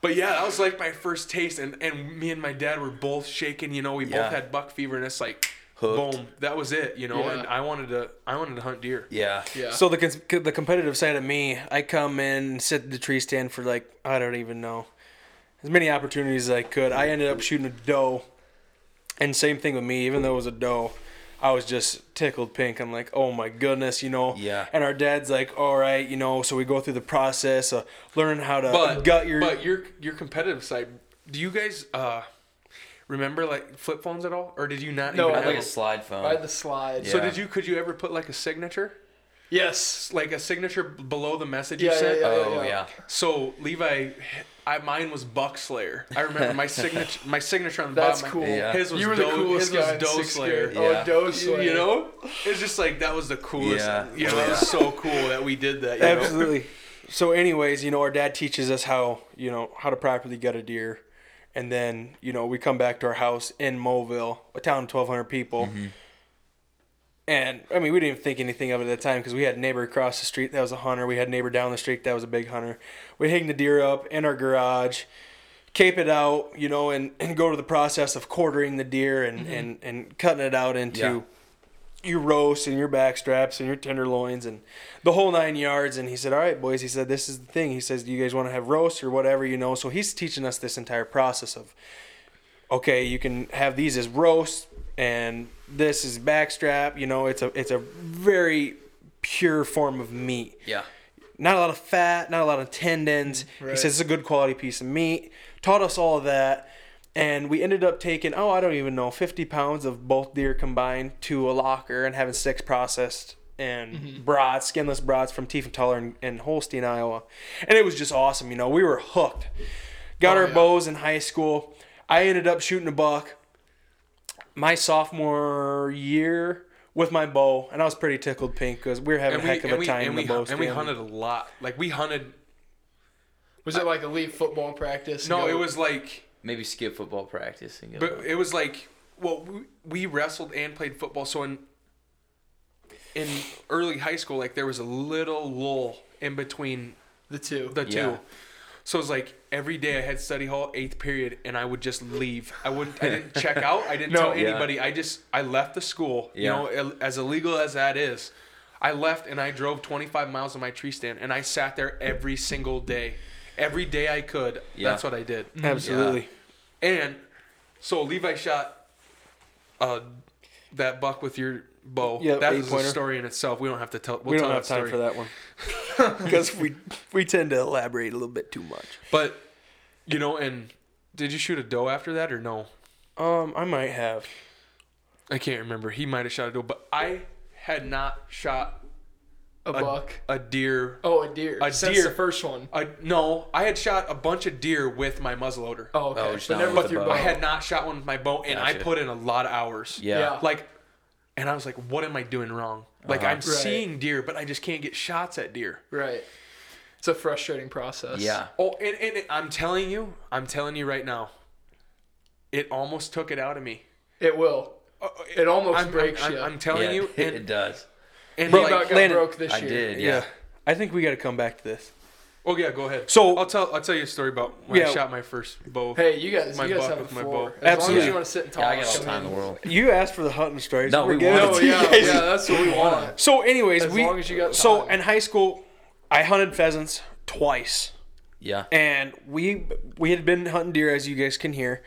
But yeah, that was like my first taste, and, and me and my dad were both shaking. You know, we Yeah. both had buck fever, and it's like, Hooked. boom, that was it. You know, Yeah. and I wanted to, I wanted to hunt deer. Yeah. yeah. So the the competitive side of me, I come in, and sit at the tree stand for like I don't even know, as many opportunities as I could. I ended up shooting a doe, and same thing with me. Even though it was a doe, I was just tickled pink. I'm like, oh my goodness, you know. Yeah. And our dad's like, all right, you know. So we go through the process of learning how to But gut your. but your your competitive side. Do you guys uh remember like flip phones at all, or did you not? No, even I had have like a slide phone. I had the slide. So did you? Could you ever put like a signature, Yes. like a signature below the message Yeah, you yeah, sent? yeah, oh yeah. yeah. So Levi, I mine was Buck Slayer. I remember my signature. My signature on the That's bottom. cool. Yeah. His was you were the Doe- coolest his guy in Doe Slayer. Oh, yeah. Oh, Doe Slayer. You know, it's just like that was the coolest. Yeah. You know, it was so cool that we did that. You know? Absolutely. So, anyways, you know, our dad teaches us how you know how to properly gut a deer, and then you know we come back to our house in Moville, a town of twelve hundred people. Mm-hmm. And I mean, we didn't even think anything of it at the time because we had a neighbor across the street that was a hunter. We had a neighbor down the street that was a big hunter. We hang the deer up in our garage, cape it out, you know, and, and go to the process of quartering the deer and, mm-hmm. and, and cutting it out into Yeah. your roast and your back straps and your tenderloins and the whole nine yards. And he said, All right, boys, he said, This is the thing. He says, Do you guys want to have roast or whatever, you know? So he's teaching us this entire process of, okay, you can have these as roast and this is backstrap. You know, it's a it's a very pure form of meat. Yeah. Not a lot of fat, not a lot of tendons. He says it's a good quality piece of meat. Taught us all of that. And we ended up taking, oh, I don't even know, 50 pounds of both deer combined to a locker and having six processed and mm-hmm. brats, skinless brats from Tiefenthaler and, and Holstein, Iowa. And it was just awesome. You know, we were hooked. Got Oh, our yeah. bows in high school. I ended up shooting a buck my sophomore year with my bow, and I was pretty tickled pink because we were having And a heck of a we, time and in we, the bow hun- and we hunted a lot. Like we hunted. Was it like elite football practice? No, Go- it was like, Maybe skip football practice and but it was like, well, we, we wrestled and played football. So in in early high school, like there was a little lull in between the two. the two. Yeah. So it was like every day I had study hall, eighth period, and I would just leave. I wouldn't. I didn't check out. I didn't No. tell Yeah. anybody. I just I left the school. Yeah. You know, as illegal as that is, I left and I drove 25 miles to my tree stand, and I sat there every single day, every day I could. Yeah. That's what I did. Absolutely. And so Levi shot uh, that buck with your bow. Yep, that is a eight-pointer. story in itself. We don't have to tell. We'll we tell don't have that time story. for that one because we we tend to elaborate a little bit too much. But you know, and did you shoot a doe after that or no? Um, I might have. I can't remember. He might have shot a doe, but I had not shot A buck. a deer. Oh, a deer. A Since deer. the first one. A, no, I had shot a bunch of deer with my muzzleloader. Oh, okay. Oh, but never with with your bow. bow. I had not shot one with my bow, and I put in a lot of hours. Yeah. Yeah. Like, and I was like, what am I doing wrong? Like, Uh-huh. I'm Right. seeing deer, but I just can't get shots at deer. Right. It's a frustrating process. Yeah. Oh, and, and I'm telling you, I'm telling you right now, it almost took it out of me. It will. Uh, It almost I'm, breaks I'm, you. I'm, I'm telling yeah, you, it, and, does. and He like, got Landan, broke this I year. did. Yeah. Yeah. I think we got to come back to this. oh yeah, go ahead. So- I'll tell I'll tell you a story about when I shot my first bow. Hey, you guys, My you guys buck have with the my floor. bow. As long as Absolutely. you want to sit and talk. Yeah, I got all the time in the world. You asked for the hunting stories. No, We're we want No, yeah, yeah, that's what we want. So, anyways, As we long as you got so in high school, I hunted pheasants twice, Yeah. and we we had been hunting deer, as you guys can hear,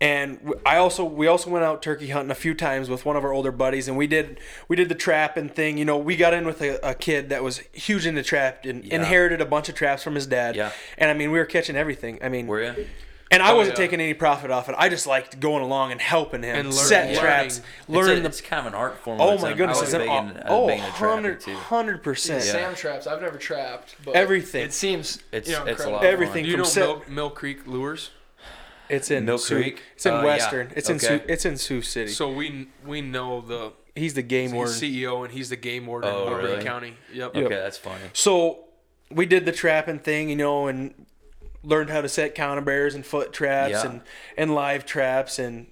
and I also we also went out turkey hunting a few times with one of our older buddies, and we did we did the trapping thing. You know, we got in with a, a kid that was huge into trap and Yeah. inherited a bunch of traps from his dad. Yeah. and I mean, we were catching everything. I mean, Were you? And I Oh, wasn't yeah. taking any profit off it. I just liked going along and helping him And learn- set yeah. traps, learning. learn it's, a, the it's kind of an art form. Oh my goodness! I It's was an big in, oh, big into trapping, 100 100%. Yeah. Sam traps. I've never trapped, but Everything. It seems It's- you know, it's a incredible. lot of Everything Do you from know set- Mill, Mill Creek lures? It's in Mill Sioux- Creek? It's in Uh, yeah. Western. It's in Okay. Sioux, it's in Sioux City. So we we know the he's the game he's warden. CEO and he's the game warden Oh, in Woodbury really? County. Yep. Okay, that's funny. So we did the trapping thing, you know, and learned how to set Conibears and foot traps Yeah. and and live traps and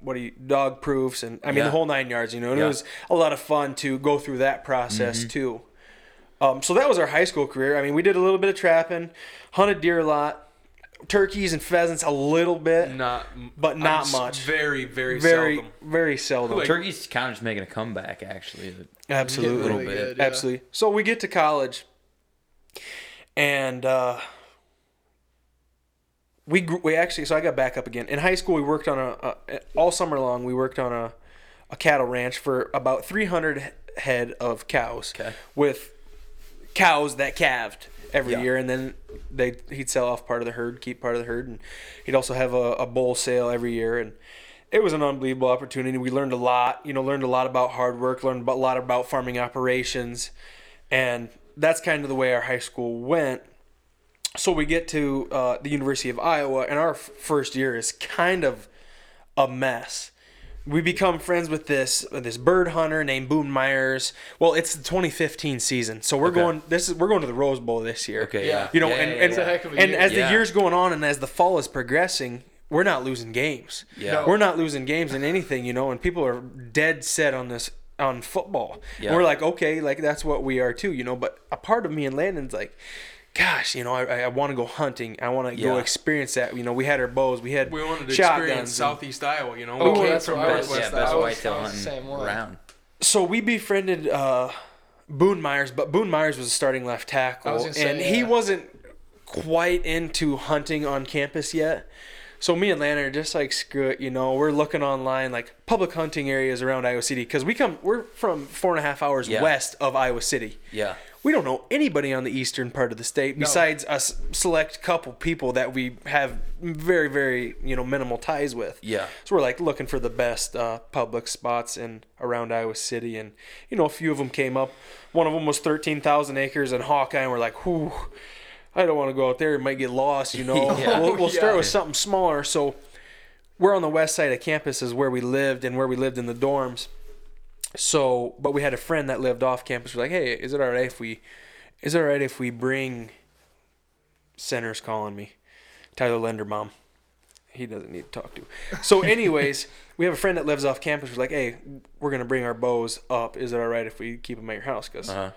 what do you dog proofs and I mean Yeah. the whole nine yards, you know. And Yeah. it was a lot of fun to go through that process too. Um, so that was our high school career. I mean, we did a little bit of trapping, hunted deer a lot, turkeys and pheasants a little bit, Not, But not I'm much. Very, very, very seldom. very seldom. Like- Turkey's kind of just making a comeback, actually. Absolutely. little Really bit. good, yeah. Absolutely. So we get to college, and uh, we gr- we actually. So I got back up again. In high school, we worked on a, a all summer long. We worked on a a cattle ranch for about 300 head of cows Okay. with cows that calved every Yeah. year, and then they he'd sell off part of the herd, keep part of the herd, and he'd also have a, a bull sale every year, and it was an unbelievable opportunity. We learned a lot, you know, learned a lot about hard work, learned a lot about farming operations, and that's kind of the way our high school went. So we get to uh, the University of Iowa, and our f- first year is kind of a mess. We become friends with this this bird hunter named Boone Myers. Well, it's the 2015 season, so we're Okay. going. This is we're going to the Rose Bowl this year. Okay, Yeah. yeah. You know, Yeah, and yeah, and, It's a heck of a and as Yeah. the year's going on and as the fall is progressing, we're not losing games. Yeah. No. We're not losing games in anything, you know, and people are dead set on this on football. And Yeah. we're like, okay, like that's what we are too, you know. But a part of me and Landan's like, gosh, you know, I, I want to go hunting. I want to go experience that. You know, we had our bows, we had We wanted to shotguns experience and- Southeast Iowa. You know, Oh, we came that's from what I yeah, Northwest best I Iowa. whitetail I was the hunting same around. so we befriended uh, Boone Myers, but Boone Myers was a starting left tackle, I was say, and he wasn't quite into hunting on campus yet. So me and Landan are just like screw it, you know. We're looking online like public hunting areas around Iowa City because we come we're from four and a half hours Yeah. west of Iowa City. Yeah. We don't know anybody on the eastern part of the state besides a s- select couple people that we have very very you know minimal ties with. Yeah. So we're like looking for the best uh, public spots in around Iowa City, and you know a few of them came up. One of them was thirteen thousand acres in Hawkeye, and we're like, whew, I don't want to go out there; it might get lost. You know, Yeah. we'll, we'll start Yeah. with something smaller. So we're on the west side of campus, is where we lived, and where we lived in the dorms. So, but we had a friend that lived off campus. We're like, hey, is it all right if we, is it all right if we bring? Center's calling me, Tyler Linderbaum he doesn't need to talk to. So, anyways, we have a friend that lives off campus. We're like, hey, we're gonna bring our bows up. Is it all right if we keep them at your house? Because Uh-huh.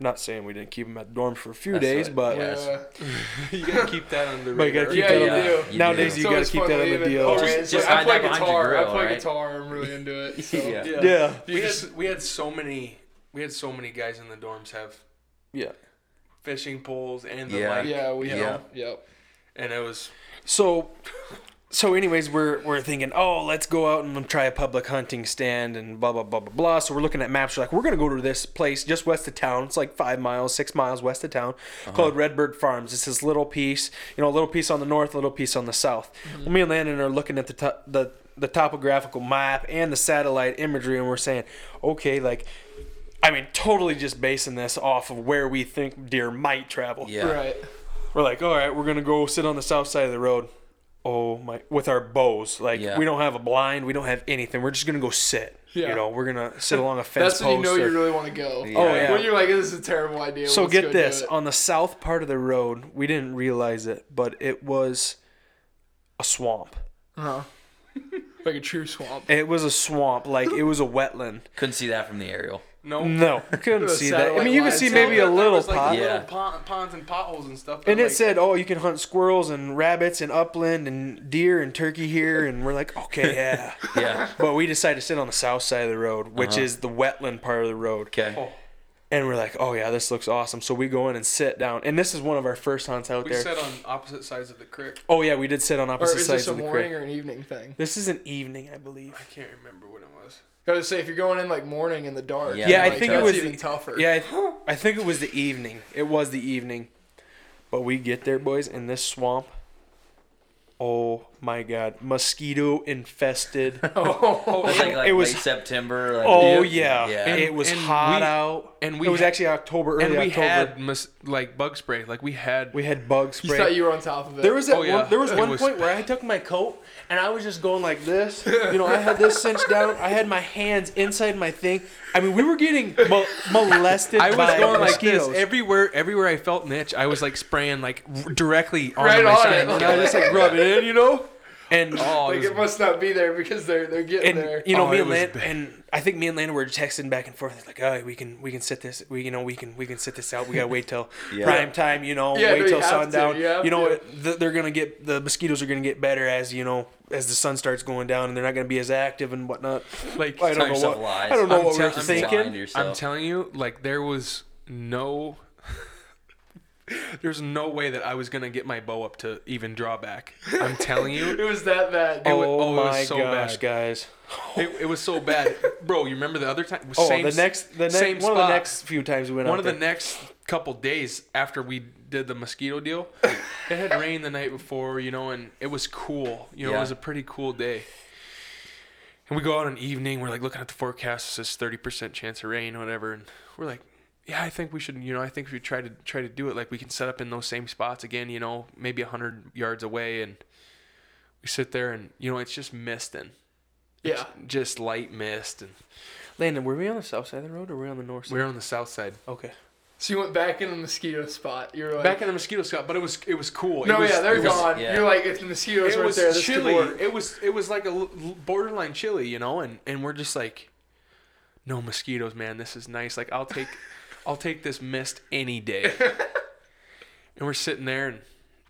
Not saying we didn't keep them at the dorm for a few That's days, right. but Yeah. Yeah. you gotta keep that on the But you gotta radar. keep Yeah, that you on do. the, You nowadays do. you So gotta it's keep fun that on the leaving- deal. oh, Just- it's just like, I hide play that behind your guitar. I play right? guitar. I'm really into it. So. Yeah. yeah. yeah, We had we had so many we had so many guys in the dorms have yeah. fishing poles and the Yeah. like, Yeah, we Yeah. know. Yep. and it was So, so anyways, we're we're thinking, oh, let's go out and try a public hunting stand and blah blah blah blah blah. So we're looking at maps. We're like, we're gonna go to this place just west of town. It's like five miles, six miles west of town, uh-huh. called Redbird Farms. It's this little piece, you know, a little piece on the north, a little piece on the south. Well, me and Landan are looking at the to- the the topographical map and the satellite imagery, and we're saying, okay, like I mean, totally just basing this off of where we think deer might travel. Yeah. Right. We're like, all right, we're gonna go sit on the south side of the road. Oh my! With our bows, like Yeah. we don't have a blind, we don't have anything. We're just gonna go sit. Yeah. You know, we're gonna sit along a fence That's when you know post. you really want to go. Yeah. Oh, yeah. When you're like, this is a terrible idea. so let's get this: on the south part of the road, we didn't realize it, but it was a swamp. Uh-huh. like a true swamp. It was a swamp, like it was a wetland. Couldn't see that from the aerial. No. No, I couldn't see that. I mean, you can lines. see maybe a little was, like, pot. Yeah. little ponds and potholes and stuff. but, And it like, said, "Oh, you can hunt squirrels and rabbits and upland and deer and turkey here." And we're like, "Okay, yeah." Yeah. but we decided to sit on the south side of the road, which Uh-huh. is the wetland part of the road. Okay. Oh, And we're like, "Oh yeah, this looks awesome." So we go in and sit down. And this is one of our first hunts out we there. We sat on opposite sides of the creek. oh yeah, we did sit on opposite Or opposite is sides this a of the morning creek. or an evening thing? This is an evening, I believe. I can't remember what it was. Gotta say, if you're going in like morning in the dark, Yeah, Yeah, I think it was even the- tougher. Yeah, I, th- I think it was the evening. It was the evening. But we get there, boys, in this swamp. Oh my god, mosquito infested. Oh, It was like, like It was- late September. Like, Oh yeah, Yeah. And- it was hot we- out, and we it was ha- actually October, early and we October. had mus- like bug spray. Like we had. we had bug you spray. thought you were on top of it. there was that Oh, yeah. one, there was It one was- point where I took my coat and I was just going like this. You know, I had this cinched down. I had my hands inside my thing. I mean, we were getting mo- molested I was by going like mosquitoes. this everywhere. Everywhere I felt an itch, I was like spraying like r- directly on Right my on skin. it. and I just like rub it in, you know. And Oh, like it was it must not be there because they're they're getting and there. you know Oh, me it and was Lan- bad. and I think me and Landan were texting back and forth like, oh, we can we can sit this we you know we can we can sit this out. We gotta wait till Yeah. prime time. You know, Yeah, wait no, till have to, sundown. you know, to. they're gonna get the mosquitoes are gonna get better as you know as the sun starts going down and they're not gonna be as active and whatnot. like I don't know what lies. I don't know I'm what tell- we're I'm thinking. I'm telling you, like there was no, there's no way that I was gonna get my bow up to even draw back. I'm telling you, it was that bad. It wa- Oh, oh, it was my so gosh, bad. guys! it, it was so bad, bro. You remember the other time? Oh, Same the next the same next one of the spot. next few times we went one of the next couple days after we did the mosquito deal, it had rained the night before, you know, and it was cool. You know, Yeah. it was a pretty cool day. And we go out in the evening. We're like looking at the forecast. It says thirty percent chance of rain, or whatever. And we're like, yeah, I think we should. You know, I think we try to try to do it. Like we can set up in those same spots again. You know, maybe hundred yards away, and we sit there, and you know, it's just misting, yeah. just light mist, and Landan, were we on the south side of the road or were we on the north side? we're on the south side. okay. So you went back in the mosquito spot. You're like, Back in the mosquito spot, but it was it was cool. It no, was, yeah, they're it was- gone. yeah. You're like, if the mosquitoes it weren't was there, this chilly. could. It was it was like a borderline chilly, you know, and and we're just like, no mosquitoes, man. This is nice. Like I'll take, I'll take this mist any day. and we're sitting there, and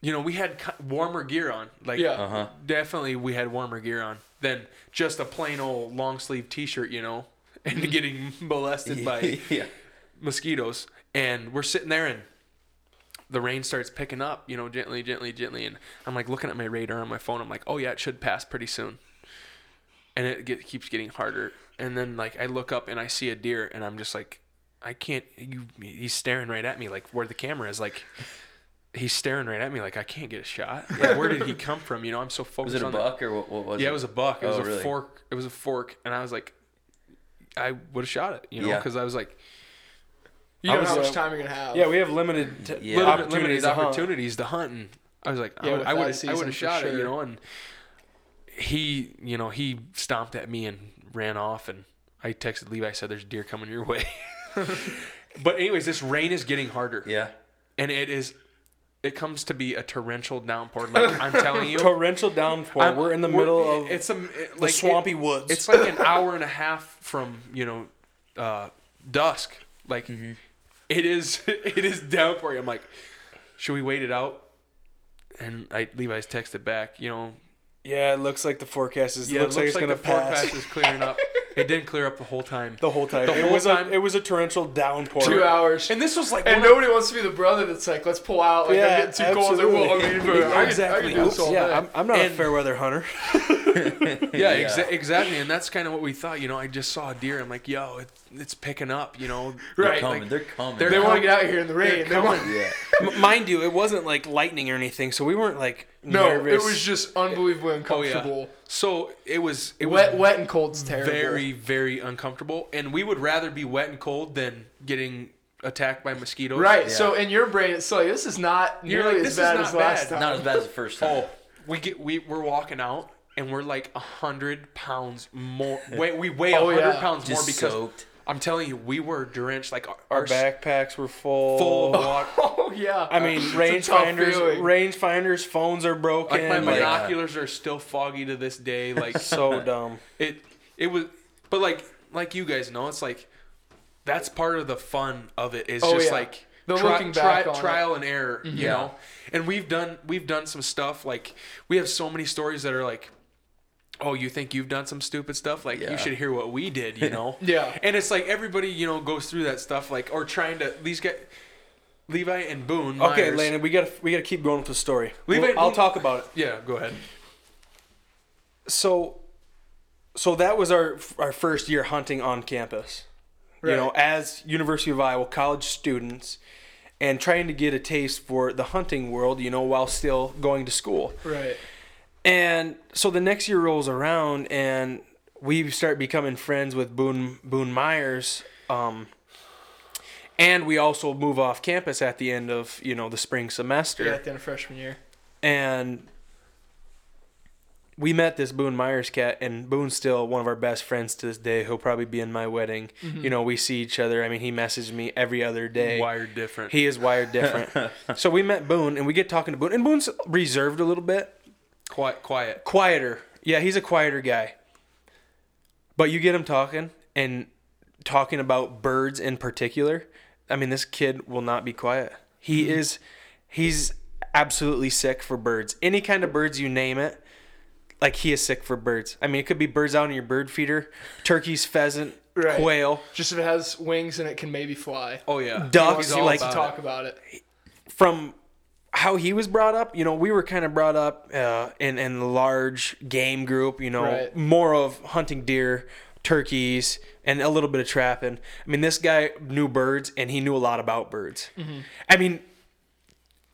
you know, we had warmer gear on. Like Yeah. Uh huh. definitely, we had warmer gear on than just a plain old long sleeve T-shirt, you know, and getting molested by yeah. mosquitoes and we're sitting there and the rain starts picking up you know gently gently gently and i'm like looking at my radar on my phone i'm like oh yeah it should pass pretty soon and it get, keeps getting harder and then like i look up and i see a deer and i'm just like i can't you he's staring right at me like where the camera is like he's staring right at me like i can't get a shot like, where did he come from you know i'm so focused Was it a on the- buck or what, what was yeah it? Yeah, it was a buck it was Oh, a really? fork it was a fork and i was like i would have shot it you know Yeah. because i was like you I don't know how much time you're gonna have. Yeah, we have limited t- Yeah. limited, opportunities limited to hunt. opportunities to hunt, and I was like, Yeah, I would, I would, I season would have for shot it, you know, and he, you know, he stomped at me and ran off, and I texted Levi, I said, "There's deer coming your way." but anyways, this rain is getting harder, Yeah. and it is, it comes to be a torrential downpour. Like I'm telling you, Torrential downpour. I'm- we're in the middle of it's a it, the like, swampy it- woods. It's like an hour and a half from you know, uh, dusk. Like Mm-hmm. it is. It is downpour. I'm like, should we wait it out? And I Levi's texted back. You know, yeah, it looks like the forecast is. yeah, looks, like it's the gonna pass forecast is clearing up. It didn't clear up the whole time. the whole time. the it whole was time- a it was a torrential downpour. two hours. And this was like And one of- nobody wants to be the brother that's like, let's pull out. Like, Yeah, I'm getting too cold. Like, well, I mean, but I can- I can do this all yeah, day. I'm, I'm not And- a fair weather hunter. yeah, exa- exactly. And that's kind of what we thought. You know, I just saw a deer. I'm like, yo, it's, it's picking up. You know, They're Right, coming. like, they're coming. they're They com- want to get out here in the rain. They they're want. coming. yeah. M- Mind you, it wasn't like lightning or anything, so we weren't like No, nervous. it was just unbelievably Oh yeah. uncomfortable. So it was. It wet, was wet and cold's terrible. very, very uncomfortable. And we would rather be wet and cold than getting attacked by mosquitoes. Right. Yeah. So in your brain, it's like this is not You're nearly like, as this is bad as last bad. time. Not as bad as the first oh, time. Oh, we get we we're walking out and we're like a hundred pounds more. Wait, we weigh a Oh, hundred yeah. pounds more because soaked. I'm telling you, we were drenched. Like our, our backpacks were full. full of water. Oh yeah. I mean, It's a range finders, range finders, phones are broken. Like my like, binoculars are still foggy to this day. Like so dumb. it it was, but like like you guys know, it's like that's part of the fun of it. Is Oh, just yeah. like The tri- looking tri- back it. trial and error. You Yeah. know, and we've done we've done some stuff like we have so many stories that are like. Oh, you think you've done some stupid stuff? Like Yeah. you should hear what we did, you know? Yeah. And it's like everybody, you know, goes through that stuff, like or trying to these guys, Levi and Boone. Okay, Myers- Landan, we gotta we gotta keep going with the story. Leave We'll- it- I'll talk about it. Yeah, go ahead. So, so that was our our first year hunting on campus. You know, as University of Iowa college students, and trying to get a taste for the hunting world. You know, while still going to school. Right. And so the next year rolls around, and we start becoming friends with Boone Boone Myers. Um, and we also move off campus at the end of you know the spring semester. Yeah, at the end of freshman year. and we met this Boone Myers cat, and Boone's still one of our best friends to this day. He'll probably be in my wedding. You know, we see each other. I mean, he messaged me every other day. Wired different. He is wired different. so we met Boone, and we get talking to Boone, and Boone's reserved a little bit, quiet, quiet. quieter. Yeah, he's a quieter guy. But you get him talking, and talking about birds in particular. I mean, this kid will not be quiet. He mm-hmm. is, he's absolutely sick for birds. Any kind of birds you name it, like he is sick for birds. I mean, it could be birds out in your bird feeder, turkeys, pheasant, Right. quail. Just if it has wings and it can maybe fly. Oh yeah, Ducks, He all likes to talk it. about it. from how he was brought up, you know, we were kind of brought up uh, in in the large game group, you know, Right. more of hunting deer, turkeys, and a little bit of trapping. I mean, this guy knew birds, and he knew a lot about birds. I mean,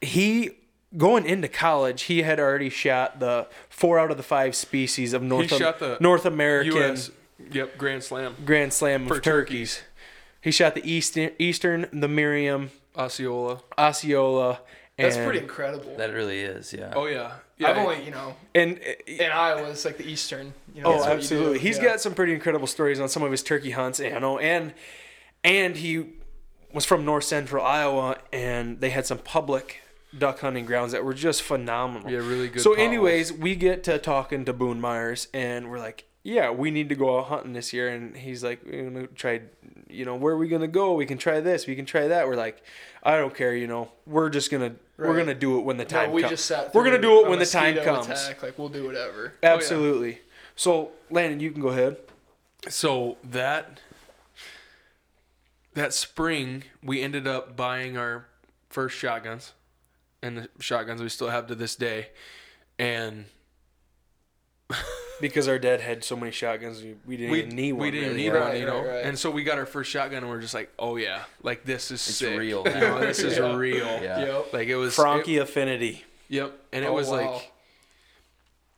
he going into college, he had already shot the four out of the five species of North He shot the North American U.S. Yep, Grand Slam. Grand Slam For of turkeys. He shot the Eastern, Eastern, the Merriam, Osceola. Osceola. That's and- pretty incredible. That really is, yeah. Oh yeah. yeah I've only, you know, and uh, in Iowa, it's like the Eastern. You know, Oh, that's you absolutely. do. He's Yeah. got some pretty incredible stories on some of his turkey hunts, you know, and and he was from north central Iowa, and they had some public duck hunting grounds that were just phenomenal. Yeah, really good. so, potholes. anyways, we get to talking to Boone Myers, and we're like, "Yeah, we need to go out hunting this year." And he's like, "We're gonna try, you know, where are we gonna go? We can try this, we can try that." We're like, "I don't care, you know, we're just gonna we're gonna do it when the No, time we comes. just sat. We're gonna do it when the time comes." Attack. Like we'll do whatever. Oh, Absolutely. So, Landan, you can go ahead. So that that spring, we ended up buying our first shotguns, and the shotguns we still have to this day. And because our dad had so many shotguns, we, we didn't we, even need one. we didn't really. need Right, one, you know. right, right. And so we got our first shotgun, and we're just like, oh yeah, like this is It's sick. real You know, this is Yeah. real. Yeah. Yep. Like it was Franchi Affinity. yep, and it Oh, was wow. like,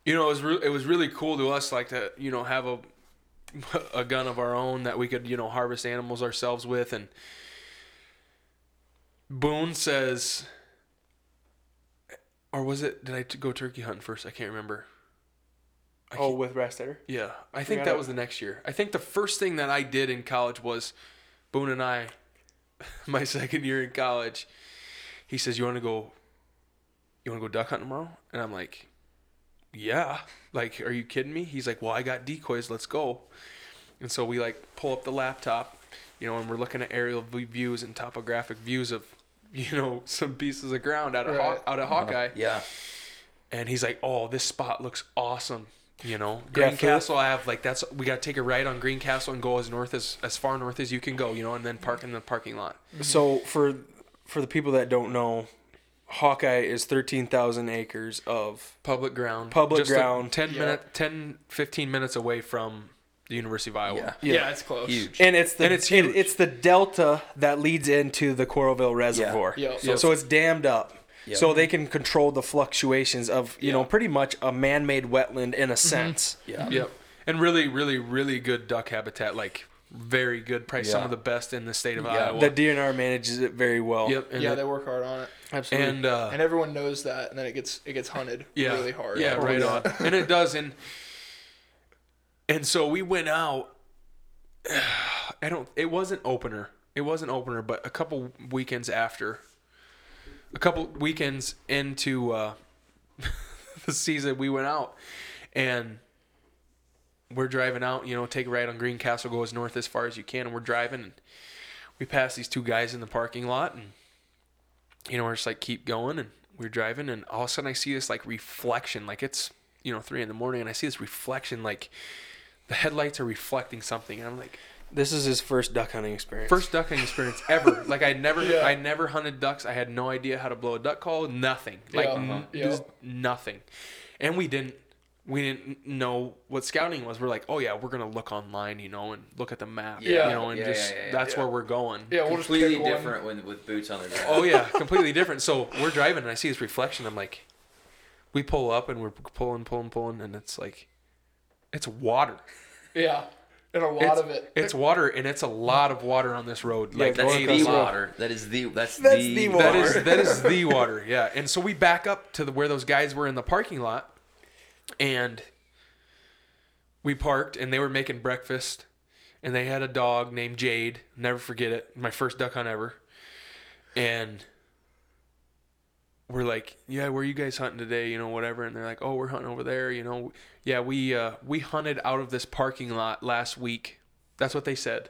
you know, it was re- it was really cool to us, like to you know have a a gun of our own that we could you know harvest animals ourselves with, and Boone says, or was it? Did I t- go turkey hunting first? I can't remember. I Oh, with Rastetter? yeah, I think that it. was the next year. I think the first thing that I did in college was Boone and I, my second year in college. He says, "You want to go? You want to go duck hunting tomorrow?" And I'm like, "Yeah." Like, are you kidding me? He's like, "Well, I got decoys. Let's go." And so we like pull up the laptop, you know, and we're looking at aerial views and topographic views of, you know, some pieces of ground out of Right. Haw- out of Hawkeye. Yeah. And he's like, "Oh, this spot looks awesome." You know, Yeah, Green Castle. I have like that's we got to take a ride on Green Castle and go as north as as far north as you can go. You know, and then park in the parking lot. So for for the people that don't know, Hawkeye is 13,000 acres of Public ground. Public Just a ground. 10 Yeah. minute, 10, 15 minutes away from the University of Iowa. Yeah. Yeah, Yeah. it's close. Huge. and it's the And it's it- huge. it's the delta that leads into the Coralville Reservoir. Yeah. So, Yeah. so it's dammed up. Yeah. So they can control the fluctuations of, you know, Yeah. Mm-hmm. pretty much a man-made wetland in a sense. Yeah. Yep. And really, really, really good duck habitat. Like very good. Probably some of the best in the state of Yeah. Iowa. The DNR manages it very well. Yep. And yeah, the- they work hard on it, Absolutely. and uh, and everyone knows that, and then it gets it gets hunted yeah, really hard. Yeah, right on. And it does. And and so we went out. I don't. It wasn't opener. It wasn't opener, but a couple weekends after, a couple weekends into uh, the season, we went out and we're driving out. You know, take a ride on Greencastle, go as north as far as you can, and we're driving and we pass these two guys in the parking lot and you know, we're just like keep going and we're driving and all of a sudden I see this like reflection, like it's you know three in the morning and I see this reflection like the headlights are reflecting something and I'm like this is his first duck hunting experience. first duck hunting experience ever. like I never Yeah. I never hunted ducks. I had no idea how to blow a duck call. Nothing. Like Yeah. n- Uh-huh. just nothing. And we didn't we didn't know what scouting was. We're like, oh yeah, we're gonna look online, you know, and look at the map, Yeah. you know, and Yeah, just yeah, yeah, that's yeah. where we're going. yeah. We'll Completely pick one. different when with boots on the ground. Oh yeah, completely different. So we're driving and I see this reflection. I'm like, we pull up and we're pulling, pulling, pulling, and it's like, it's water. Yeah, and a lot it's, of it. It's water, and it's a lot of water on this road. Yeah, Like That's the across the road. water. That is the that's, That's the, the that water. is that is the water. Yeah, and so we back up to the where those guys were in the parking lot, and we parked, and they were making breakfast, and they had a dog named Jade. Never forget it. My first duck hunt ever, and we're like, yeah, where are you guys hunting today? You know, whatever. And they're like, oh, we're hunting over there. You know, yeah, we uh, we hunted out of this parking lot last week. That's what they said.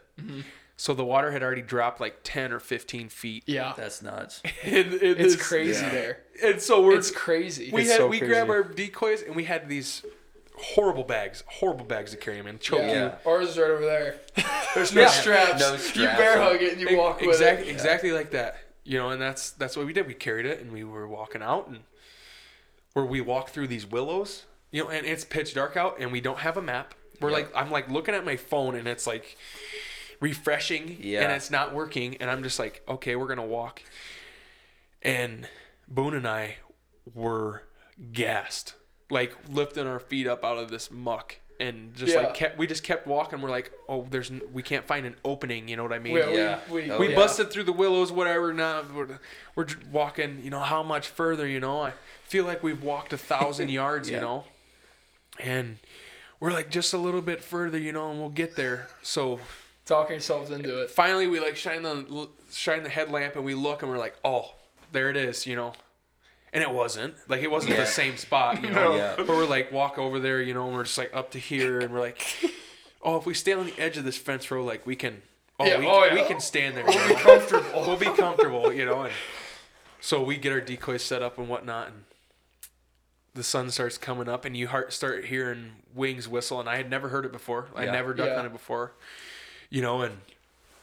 So the water had already dropped like ten or fifteen feet. yeah, That's nuts. And, and it's this- crazy yeah. there. And so we're It's crazy. we It's had so we crazy. grab our decoys and we had these horrible bags, horrible bags to carry them in, choke yeah. Yeah. Ours is right over there. There's no Yeah. straps. No straps. You bear hug it and you walk with exactly, it. exactly like that. You know, and that's that's what we did. We carried it and we were walking out and where we walk through these willows, you know, and it's pitch dark out and we don't have a map. We're Yeah. like I'm like looking at my phone and it's like refreshing Yeah. and it's not working and I'm just like, okay, we're gonna walk. And Boone and I were gassed, like lifting our feet up out of this muck and just Yeah. like kept we just kept walking. We're like, oh, there's n- we can't find an opening. You know what I mean? We, Yeah. we, we, Oh, we yeah. busted through the willows, whatever. Now we're, we're walking. You know how much further? You know, I feel like we've walked a thousand yards. You know, and we're like just a little bit further. You know, and we'll get there. So talking ourselves into it. finally, we like shine the shine the headlamp, and we look, and we're like, oh, there it is. You know. And it wasn't like it wasn't Yeah. the same spot, you know. Yeah. But we're like walk over there, you know, and we're just like up to here, and we're like, oh, if we stay on the edge of this fence row, like we can, oh, Yeah, we, oh, we can stand there. We'll be comfortable. we'll be comfortable, you know. And so we get our decoys set up and whatnot, and the sun starts coming up, and you heart start hearing wings whistle, and I had never heard it before. I never duck Yeah. hunted before, you know, and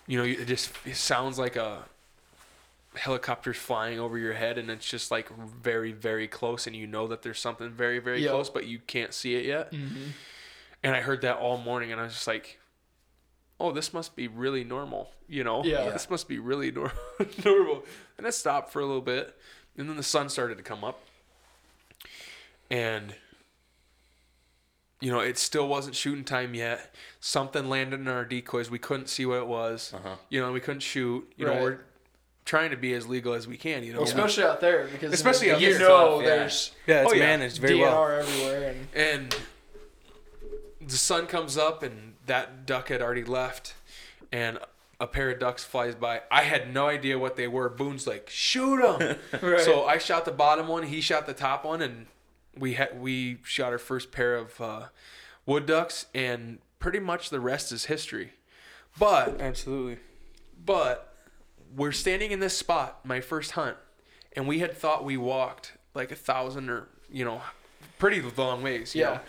you know, it just it sounds like a helicopter's flying over your head, and it's just like very, very close, and you know that there's something very, very Yeah. close, but you can't see it yet. Mm-hmm. And I heard that all morning, and I was just like, "Oh, this must be really normal," you know? Yeah. This must be really nor- normal. And it stopped for a little bit, and then the sun started to come up, and you know, it still wasn't shooting time yet. Something landed in our decoys. We couldn't see what it was. Uh-huh. You know, we couldn't shoot. You Right. know, we're trying to be as legal as we can. You know, Well, especially out there because Especially out you there, know tough, yeah. there's Yeah, it's Oh, yeah. managed very DNR well. everywhere and and the sun comes up and that duck had already left and a pair of ducks flies by i had no idea what they were boone's like shoot them Right. so i shot the bottom one he shot the top one and we had we shot our first pair of uh, wood ducks and pretty much the rest is history but Absolutely. but we're standing in this spot, my first hunt, and we had thought we walked like a thousand or you know, pretty long ways. you yeah. know.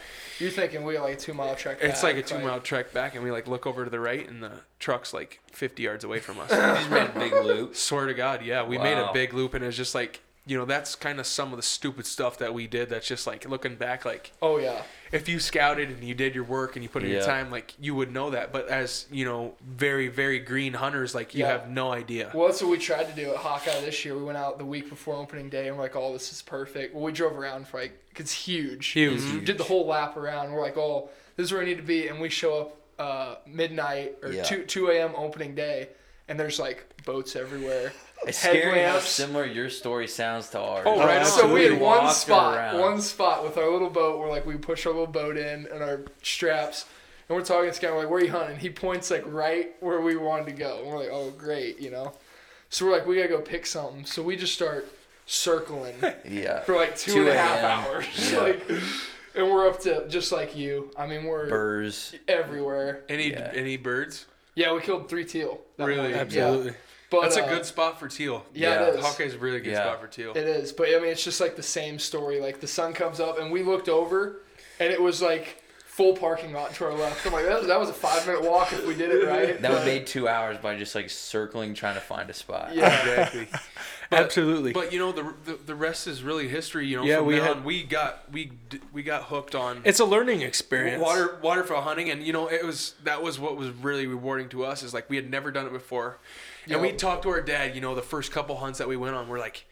You're thinking we got like a two mile trek. It's like a back, two mile trek back, and we like look over to the right, and the truck's like 50 yards away from us. You just made a big loop. Swear to God, yeah, we made a big loop, and it's just like you know, that's kind of some of the stupid stuff that we did. That's just like looking back, like Oh yeah. if you scouted and you did your work and you put in your time, like you would know that. But as you know, very very green hunters, like you Yeah. have no idea. Well, that's what we tried to do at Hawkeye this year. We went out the week before opening day and we're like, oh, this is perfect. Well, we drove around for like, it's huge. Huge. We Did the whole lap around. We're like, oh, this is where I need to be. And we show up uh, midnight or Yeah. 2, 2 a.m. opening day and there's like boats everywhere. It's scary how similar your story sounds to ours. Oh, right. Oh, so we had one spot, around. one spot with our little boat. Where like we push our little boat in and our straps, and we're talking to this guy. We're like, "Where are you hunting?" He points like right where we wanted to go. And we're like, "Oh, great," you know. So we're like, "We gotta go pick something." So we just start circling Yeah. for like two 2 and a half hours, Yeah. like, and we're up to just like you. I mean, we're Burrs. everywhere. Any Yeah. any birds? Yeah, we killed three teal. that Really? morning. Absolutely. Yeah. But That's a uh, good spot for teal. Yeah, Yeah. it is. Hawkeye's a really good Yeah. spot for teal. It is, but I mean, it's just like the same story. Like the sun comes up, and we looked over, and it was like full parking lot to our left. I'm like, that was, that was a five minute walk if we did it right. That would But- made two hours by just like circling trying to find a spot. Yeah, exactly. But- Absolutely. But you know the, the the rest is really history. You know, Yeah, we had- on, we got we we got hooked on it's a learning experience. water waterfowl hunting, and you know it was that was what was really rewarding to us is like we had never done it before, and we talked to our dad. You know, the first couple hunts that we went on, we're like,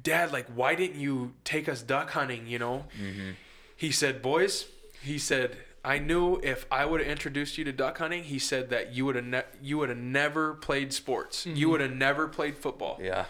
Dad, like why didn't you take us duck hunting? You know, mm-hmm. he said, boys, he said. I knew if I would have introduced you to duck hunting, he said that you would have ne- you would have never played sports. You mm-hmm. would have never played football. Yeah.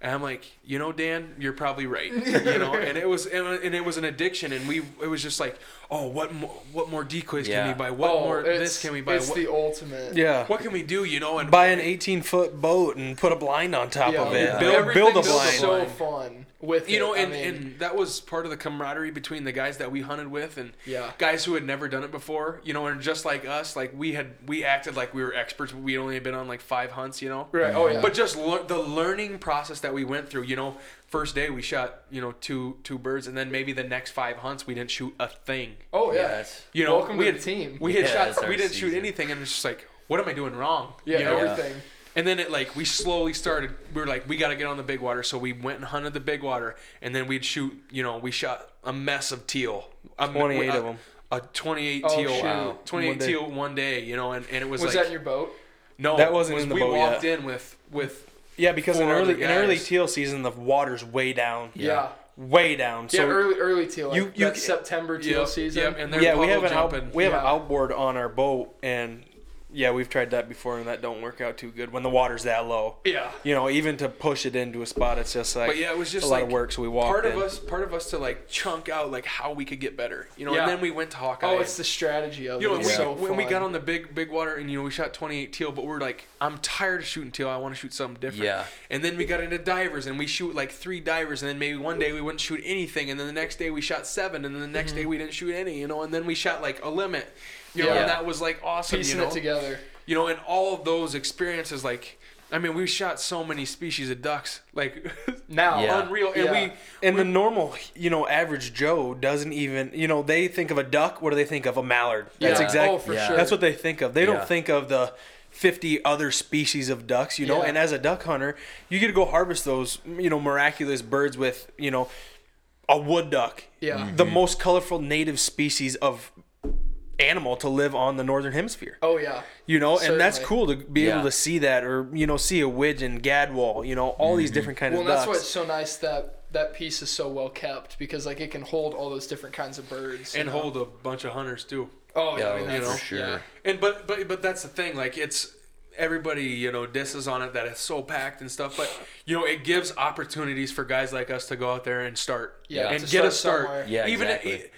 And I'm like, you know, Dan, you're probably right. You know, and it was and, and it was an addiction, and we it was just like, oh, what more what more decoys can Yeah. we buy? What oh, more this can we buy? It's What, the ultimate. Yeah. what can we do? You know, and Buy an 18 foot boat and put a blind on top Yeah, of it. Build, build a blind. so fun with you it. know, I and, mean, and that was part of the camaraderie between the guys that we hunted with and Yeah. guys who had never done it before. You know, and just like us, like we had we acted like we were experts. We only had been on like five hunts. You know, right? Oh yeah. But just lear- the learning process that we went through, you know, first day we shot, you know, two two birds, and then maybe the next five hunts we didn't shoot a thing. oh yeah. Yeah, it's- You know, Welcome we to had the team. We had Yeah, shot, we didn't shoot anything, and it's just like, what am I doing wrong? yeah, You know? everything. And then it like we slowly started. We were like, we got to get on the big water, so we went and hunted the big water, and then we'd shoot. You know, we shot a mess of teal. A, 28 a- of 'em. A 28 Oh, teal. shoot. Wow. 28 One teal one day. You know, and, and it was, Was like that in your boat? no, That wasn't was in the we boat walked yet. in with with Yeah, because in early other in early teal season, the water's way down. Yeah. Way down. So yeah, early early teal. Like you- you- that September teal Yep, season. yep, and they're yeah, we have an out, we have an outboard on our boat, and yeah, we've tried that before, and that don't work out too good when the water's that low. yeah. You know, even to push it into a spot, it's just like But yeah, it was just a like lot of work. So we walked part in. of us, part of us to like chunk out like how we could get better, you know. Yeah. And then we went to Hawkeye. Oh, it's the strategy of you know, it. and It's we, so when we got on the big big water, and you know, we shot 28 teal, but we're like, I'm tired of shooting teal. I want to shoot something different. Yeah. And then we got into divers, and we shoot like three divers, and then maybe one day we wouldn't shoot anything, and then the next day we shot seven, and then the next mm-hmm. day we didn't shoot any, you know. And then we shot like a limit, you know, Mm-hmm. Yeah. and that was like awesome, piecing you know. it together. You know, and all of those experiences, like. I mean, we shot so many species of ducks, like Now, Yeah. unreal, and Yeah. we and the normal, you know, average Joe doesn't even, you know, they think of a duck. What do they think of? A mallard. That's Yeah. exactly. Oh, for Yeah. sure. That's what they think of. They Yeah. don't think of the 50 other species of ducks, you know. Yeah. And as a duck hunter, you get to go harvest those, you know, miraculous birds with, you know, a wood duck. Yeah. The most colorful native species of animal to live on the northern hemisphere. Oh yeah. You know, and that's cool to be Yeah. able to see that or, you know, see a widgeon, gadwall, you know, all these mm-hmm. different kinds Well, of and ducks. that's why it's so nice that that piece is so well kept because like it can hold all those different kinds of birds and know? hold a bunch of hunters too. Oh yeah, Yeah, I mean, you know, for sure. Yeah. And but but but that's the thing. Like it's everybody you know disses on it that it's so packed and stuff. But you know it gives opportunities for guys like us to go out there and start. Yeah, and to get a start start. somewhere. Yeah, Even exactly. it,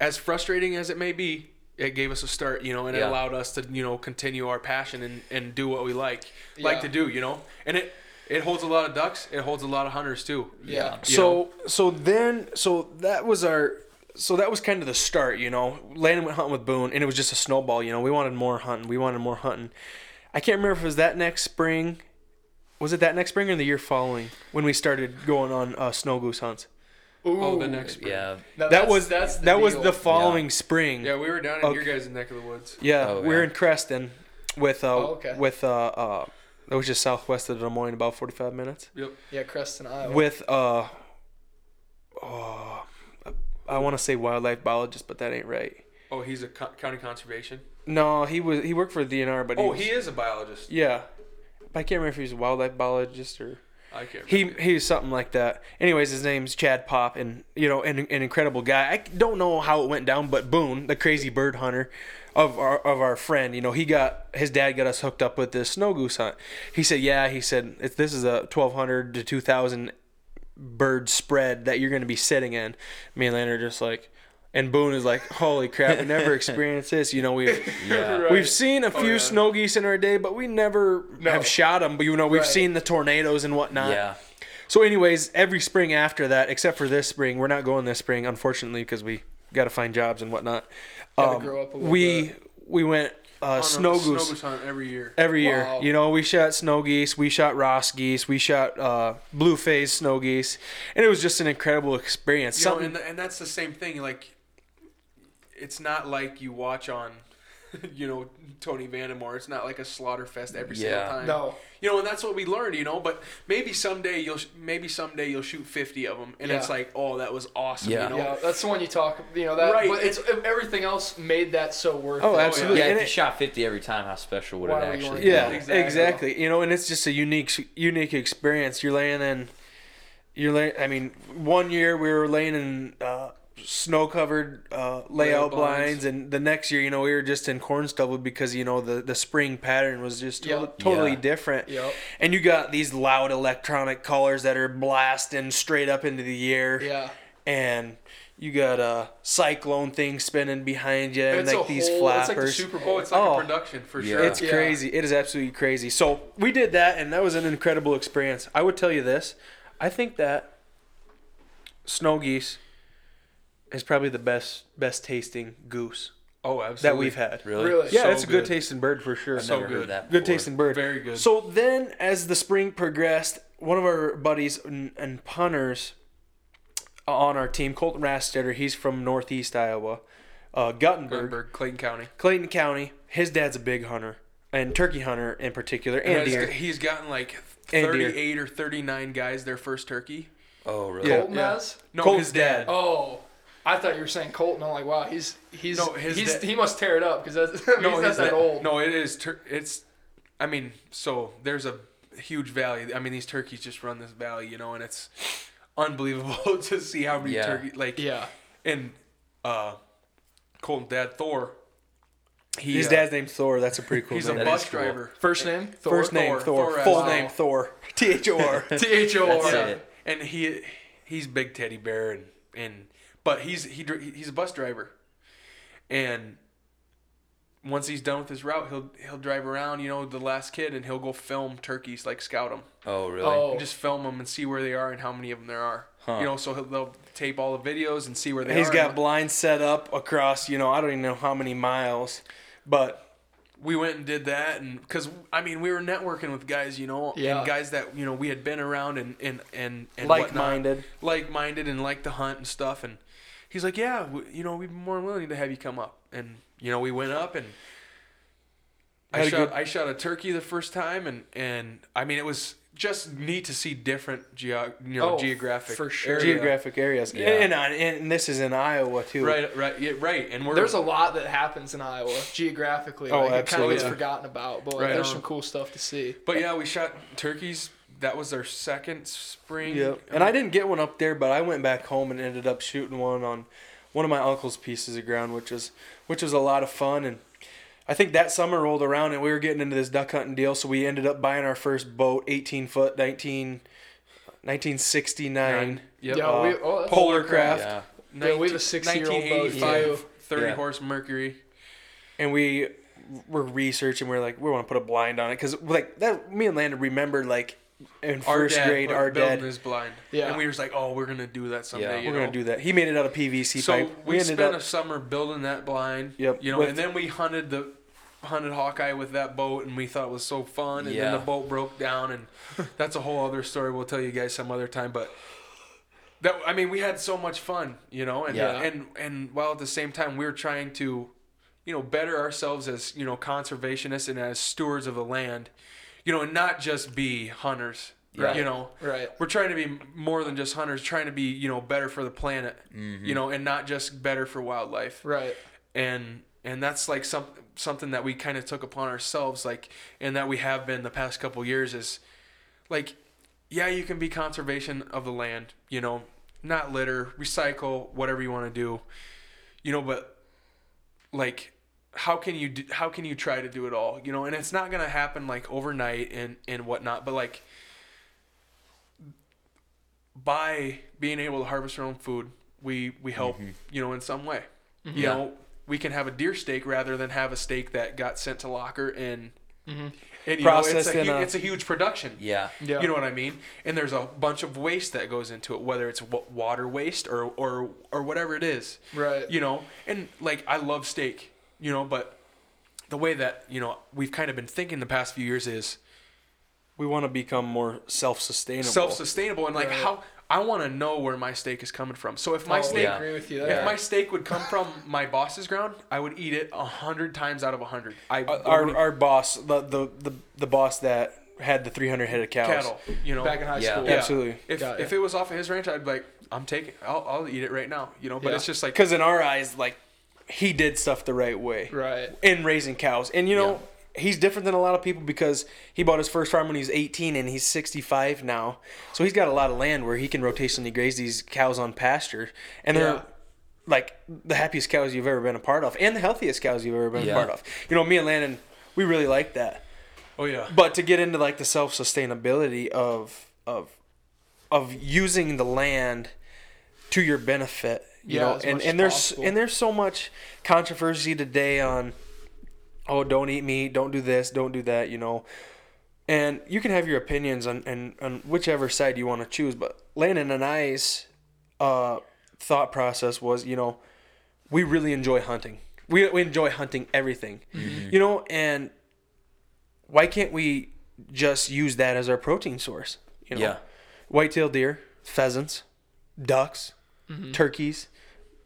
as frustrating as it may be. It gave us a start, you know, and it Yeah. allowed us to, you know, continue our passion and, and do what we like, like Yeah. to do, you know. And it it holds a lot of ducks. It holds a lot of hunters too. Yeah. You so so then so that was our so that was kind of the start you know landan went hunting with boone and it was just a snowball you know we wanted more hunting we wanted more hunting i can't remember if it was that next spring was it that next spring or the year following when we started going on uh, snow goose hunts Ooh. Oh, the next spring. Yeah. Now that that's- was that's the that was deal. the following spring Yeah, we were down in Okay. your guys' neck of the woods. yeah Oh, we were yeah. in creston with uh Oh, okay. with uh, uh was just southwest of Des Moines, about 45 minutes. Yep. Yeah, Creston, Iowa. With uh, oh, I want to say wildlife biologist, but that ain't right. Oh, he's a co- county conservation. No, he was he worked for the DNR, but he Oh, was- he is a biologist. yeah. But I can't remember if he was a wildlife biologist or I can't. he remember. he was something like that. Anyways, his name's Chad Pop, and you know, an, an incredible guy. I don't know how it went down, but Boone, the crazy bird hunter of our of our friend, you know, he got his dad got us hooked up with this snow goose hunt. He said, yeah, he said this is a twelve hundred to two thousand bird spread that you're going to be sitting in. Me and Landan are just like. And Boone is like, "Holy crap! We never experienced this. You know, we've Yeah. Right. we've seen a few yeah. snow geese in our day, but we never No. have shot them. But you know, we've Right. seen the tornadoes and whatnot. Yeah. So, anyways, every spring after that, except for this spring, we're not going this spring, unfortunately, because we got to find jobs and whatnot. Gotta Um, grow up a little we bit. we went uh, On a snow snow goose goose hunt every year. every year. Wow. You know, we shot snow geese, we shot Ross geese, we shot uh, blue phase snow geese, and it was just an incredible experience. You know, Something, and, and that's the same thing. Like, it's not like you watch on, you know, Tony Vandemore. It's not like a slaughter fest every single time. No. You know, and that's what we learned. You know, but maybe someday you'll maybe someday you'll shoot fifty of them, and it's like, oh, that was awesome. Yeah. You know? Yeah, that's the one you talk. You know that, Right, but it's everything else made that so worth Oh, it. absolutely. Yeah, And if it- you shot 50 every time, how special would Why it actually on- be? yeah, Exactly. exactly. You know, and it's just a unique, unique experience. You're laying in, you're laying. I mean, one year we were laying in uh, snow-covered uh, layout Layout blinds. blinds. and the next year, you know, we were just in corn stubble because you know the the spring pattern was just to- Yep. totally Yeah. different. Yep. And you got these loud electronic colors that are blasting straight up into the air. Yeah. And you got a cyclone thing spinning behind you, and It's like these whole- flappers. it's like the Super Bowl. It's like Oh. a production for Yeah. sure. It's Yeah. crazy. It is absolutely crazy. So we did that, and that was an incredible experience. I would tell you this: I think that snow geese is probably the best best tasting goose oh, absolutely. that we've had. Really? Really? Yeah, So it's a good good. tasting bird for sure. I've So never good. heard that good tasting bird. Very good. So then, as the spring progressed, one of our buddies and, and punters on our team, Colten Rastetter, he's from Northeast Iowa, uh, Guttenberg, Guttenberg, Clayton County. Clayton County. His dad's a big hunter and turkey hunter in particular, and Has- deer. He's gotten like And deer. 38 or 39 guys their first turkey. Oh, really? Yeah. Colton has. No, Colten's his dad. Oh, I thought you were saying Colten. I'm like, wow, he's he's No, his he's dad- he must tear it up because that's I mean, he's not that dad- old. No, it is. Tur- it's. I mean, so there's a huge valley. I mean, these turkeys just run this valley, you know, and it's unbelievable to see how many Yeah. turkey like. Yeah. And uh, Colten's dad Thor. He, His uh, dad's named Thor. That's a pretty cool He's a name. That bus is cool. driver. First name. Thor. First name Thor. Thor. Thor Full as name. Thor. T H O R. T H O That's R. it. and he he's big teddy bear and and but he's he he's a bus driver and once he's done with his route he'll he'll drive around you know the last kid and he'll go film turkeys like scout them Oh, really? Oh. and just film them and see where they are and how many of them there are Huh. you know so he'll, they'll tape all the videos and see where they He's are He's got And blinds set up across, you know, I don't even know how many miles, but we went and did that and because i mean we were networking with guys you know Yeah. and guys that you know we had been around and and and, and like whatnot. minded. like-minded and like to hunt and stuff and he's like yeah w- you know we'd be more willing to have you come up and you know we went up and I shot good- I shot a turkey the first time and and I mean it was just neat to see different geo you know Oh, geographic for sure. area. Geographic areas. Yeah. And, and, and this is in Iowa, too. right right yeah, right and we're There's a lot that happens in Iowa geographically. Oh, like, It kind of absolutely. gets forgotten about, but like, Right there's on. some cool stuff to see. but yeah we shot turkeys that was our second spring Yep. And I didn't get one up there, but I went back home and ended up shooting one on one of my uncle's pieces of ground, which was which was a lot of fun. And I think that summer rolled around and we were getting into this duck hunting deal, so we ended up buying our first boat, 18 foot, 19, 1969. Nine. Yep. Yeah, Uh, we, oh, Polar. Kraft. Yeah. Yeah, we have a 60-year-old boat, 1985, too. 30 Yeah. horse Mercury. and we were researching. We are like, we want to put a blind on it because like that. Me and Landan remembered like in first dad grade, our dad. is blind. Yeah. And we were just like, oh, we're gonna do that someday. Yeah. We're know? gonna do that. He made it out of PVC So pipe. we, ended spent up. a summer building that blind. Yep, You know, with- and then we hunted the hunted Hawkeye with that boat, and we thought it was so fun. And Yeah. then the boat broke down, and that's a whole other story. We'll tell you guys some other time. But that I mean, we had so much fun, you know, and Yeah. and and while at the same time we were trying to, you know, better ourselves as you know conservationists and as stewards of the land. You know, and not just be hunters. Right. You know, Right. we're trying to be more than just hunters, trying to be, you know, better for the planet, mm-hmm. you know, and not just better for wildlife. Right. And and that's like some something that we kind of took upon ourselves, like, and that we have been the past couple years is, like, yeah, you can be conservation of the land, you know, not litter, recycle, whatever you want to do, you know, but like how can you do, how can you try to do it all you know and it's not gonna happen like overnight and and whatnot but like by being able to harvest our own food we we help mm-hmm. you know in some way mm-hmm. you Yeah. know we can have a deer steak rather than have a steak that got sent to locker and mm-hmm. and you know, Processed it's, a, a- it's a huge production Yeah. Yeah. you know what I mean? And there's a bunch of waste that goes into it, whether it's water waste or or or whatever it is. Right. You know, and like I love steak, you know, but the way that you know we've kind of been thinking the past few years is We want to become more self-sustainable. self-sustainable and like Right. how I want to know where my steak is coming from. So if my Oh, steak I agree with you there. Yeah. if my steak would come from my boss's ground, I would eat it a hundred times out of a hundred. I Uh, our our boss, the, the the the boss that had the 300 head of cows. cattle, you know, Back in high Yeah. school. Yeah. Absolutely. If Got it. if it was off of his ranch, I'd be like, I'm taking, I'll, I'll eat it right now, you know. But Yeah. it's just like, Because in our eyes, like he did stuff the right way Right. in raising cows, and you know. He's different than a lot of people because he bought his first farm when he was 18 and he's 65 now. So he's got a lot of land where he can rotationally graze these cows on pasture. And they're Yeah. like the happiest cows you've ever been a part of and the healthiest cows you've ever been Yeah. a part of. You know, me and Landan, we really like that. oh yeah, but to get into like the self sustainability of of of using the land to your benefit you Yeah, know and and there's possible. and there's so much controversy today on oh don't eat meat don't do this don't do that you know and you can have your opinions on and on whichever side you want to choose but landan and i's uh thought process was you know we really enjoy hunting we, we enjoy hunting everything you know and why can't we just use that as our protein source? You know, Yeah. whitetail deer, pheasants, ducks, turkeys,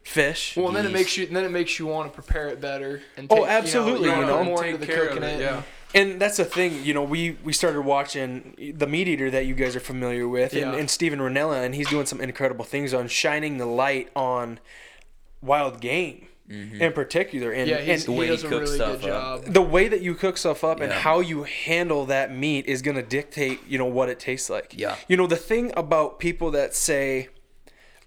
fish. Well, and then it makes you then it makes you want to prepare it better. And Oh, take, absolutely, You know, you you know. more Take into the care of cooking it, it. yeah. And that's the thing, you know, we we started watching the Meat Eater that you guys are familiar with, and, Yeah. and Steven Rinella, and he's doing some incredible things on shining the light on wild game mm-hmm. in particular. And, Yeah, and he way does he a cooks really good stuff up. job. the way that you cook stuff up and how you handle that meat is going to dictate, you know, what it tastes like. Yeah. You know, the thing about people that say,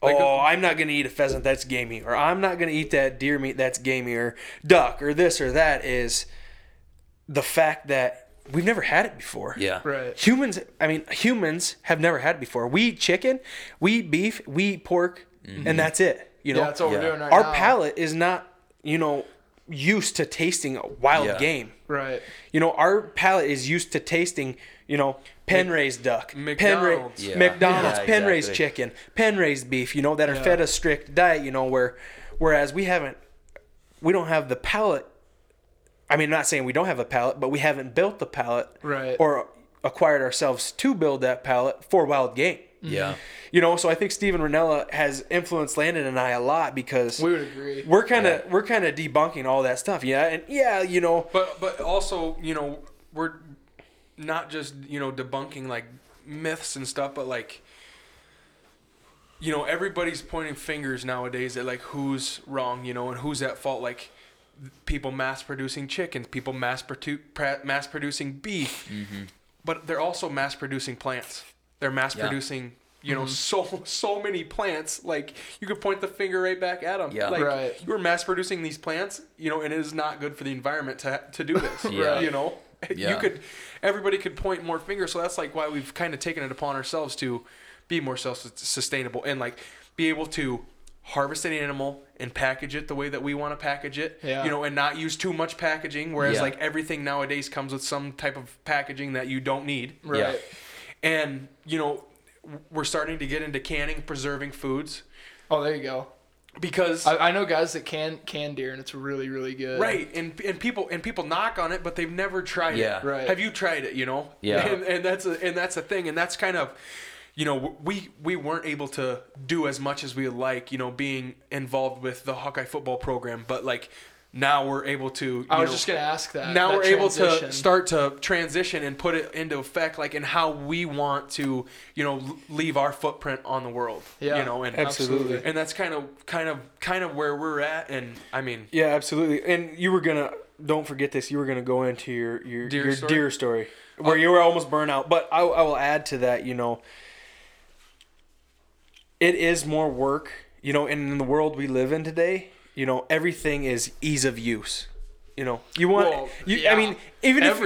Like "Oh, a- I'm not going to eat a pheasant that's gamey," or "I'm not going to eat that deer meat that's gamey," or duck, or this or that is the fact that we've never had it before. Yeah. Right. Humans, I mean, humans have never had it before. We eat chicken, we eat beef, we eat pork, mm-hmm. and that's it. You know, Yeah, that's what Yeah. we're doing right our now. palate is not, you know, used to tasting wild Yeah. game. Right. You know, our palate is used to tasting, you know, pen raised duck, pen McDonald's. Yeah. McDonald's, Yeah, pen raised chicken, pen raised beef. You know, that are Yeah. fed a strict diet. You know, where whereas we haven't, we don't have the palate. I mean, I'm not saying we don't have a palate, but we haven't built the palate, Right. or acquired ourselves to build that palate for wild game. Yeah. Mm-hmm. You know, so I think Steven Rinella has influenced Landan and I a lot because We would agree. we're kind of we're kind of debunking all that stuff. Yeah, and yeah, you know, But but also you know we're not just you know debunking like myths and stuff, but like you know everybody's pointing fingers nowadays at like who's wrong, you know, and who's at fault. Like people mass producing chickens, people mass produ- mass producing beef, Mm-hmm. but they're also mass producing plants. They're mass Yeah. producing. You Mm-hmm. know, so so many plants. Like you could point the finger right back at them. Yeah. Like Right. you're mass producing these plants. You know, and it is not good for the environment to to do this. Yeah. You know, Yeah. you could. Everybody could point more fingers. So that's like why we've kind of taken it upon ourselves to be more self-sustainable and like be able to harvest an animal and package it the way that we want to package it. Yeah. You know, and not use too much packaging. Whereas Yeah. like everything nowadays comes with some type of packaging that you don't need. Right. And you know, we're starting to get into canning, preserving foods Oh, there you go. Because I, I know guys that can can deer, and it's really really good. right and and people and people knock on it, but they've never tried Yeah. it. Right. Have you tried it? You know. Yeah. And, and that's a and that's a thing, and that's kind of. You know, we we weren't able to do as much as we like. You know, being involved with the Hawkeye football program, but like now we're able to. You I was know, just gonna ask that. now that we're able to start to transition and put it into effect like in how we want to you know leave our footprint on the world Yeah, you know and Absolutely. and that's kind of kind of kind of where we're at and i mean Yeah, absolutely. And you were gonna don't forget this. You were gonna go into your your Deer your story? deer story uh, where you were almost burnt out. But I, I will add to that. You know, it is more work. You know, and in the world we live in today, you know, everything is ease of use. You know, you want Well, you. yeah. I mean, even if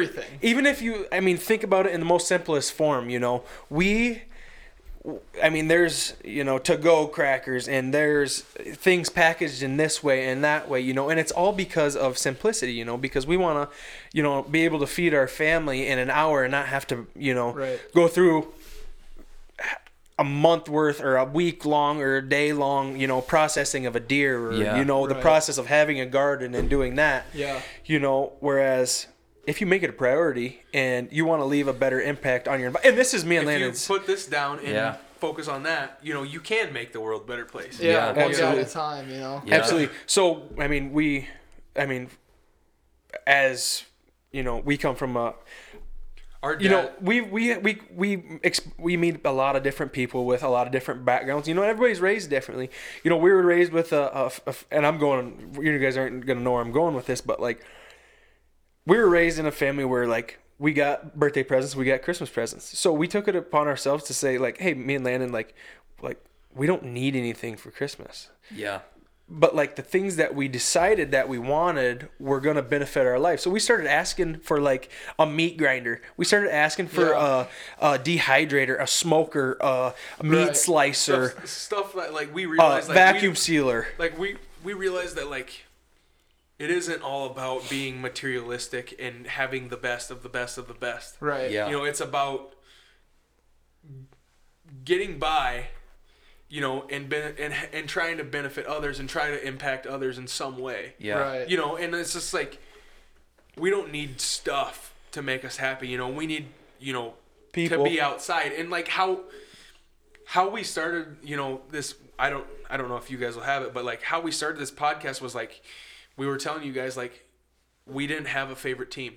even if you, I mean, think about it in the most simplest form. You know, we I mean, there's you know to go crackers and there's things packaged in this way and that way, you know, and it's all because of simplicity, you know, because we want to, you know, be able to feed our family in an hour and not have to, you know, Right. go through a month worth or a week long or a day long, you know, processing of a deer or Yeah. you know the Right. process of having a garden and doing that. Yeah. You know, whereas if you make it a priority and you want to leave a better impact on your envi- and this is me and if you Landan's put this down and Yeah. focus on that you know you can make the world a better place Yeah, Yeah, one guy at a time. You know. Yeah. Absolutely. So, I mean, we, I mean, as you know, we come from a, our you know, we we we we we meet a lot of different people with a lot of different backgrounds. You know, everybody's raised differently. You know, we were raised with a, a, a and I'm going. You guys aren't gonna know where I'm going with this, but like, we were raised in a family where like we got birthday presents, we got Christmas presents. So we took it upon ourselves to say like, hey, me and Landan, like, like we don't need anything for Christmas Yeah. But like the things that we decided that we wanted were going to benefit our life so we started asking for like a meat grinder we started asking for Yeah. a, a dehydrator a smoker uh, a meat Right. slicer stuff, stuff that like we uh, realize like vacuum we, sealer like we we realized that like it isn't all about being materialistic and having the best of the best of the best Right. Yeah. you know it's about getting by you know and ben- and and trying to benefit others and try to impact others in some way Yeah. Right. you know and it's just like we don't need stuff to make us happy you know we need you know People. to be outside and like how how we started you know this i don't i don't know if you guys will have it but like how we started this podcast was like we were telling you guys like we didn't have a favorite team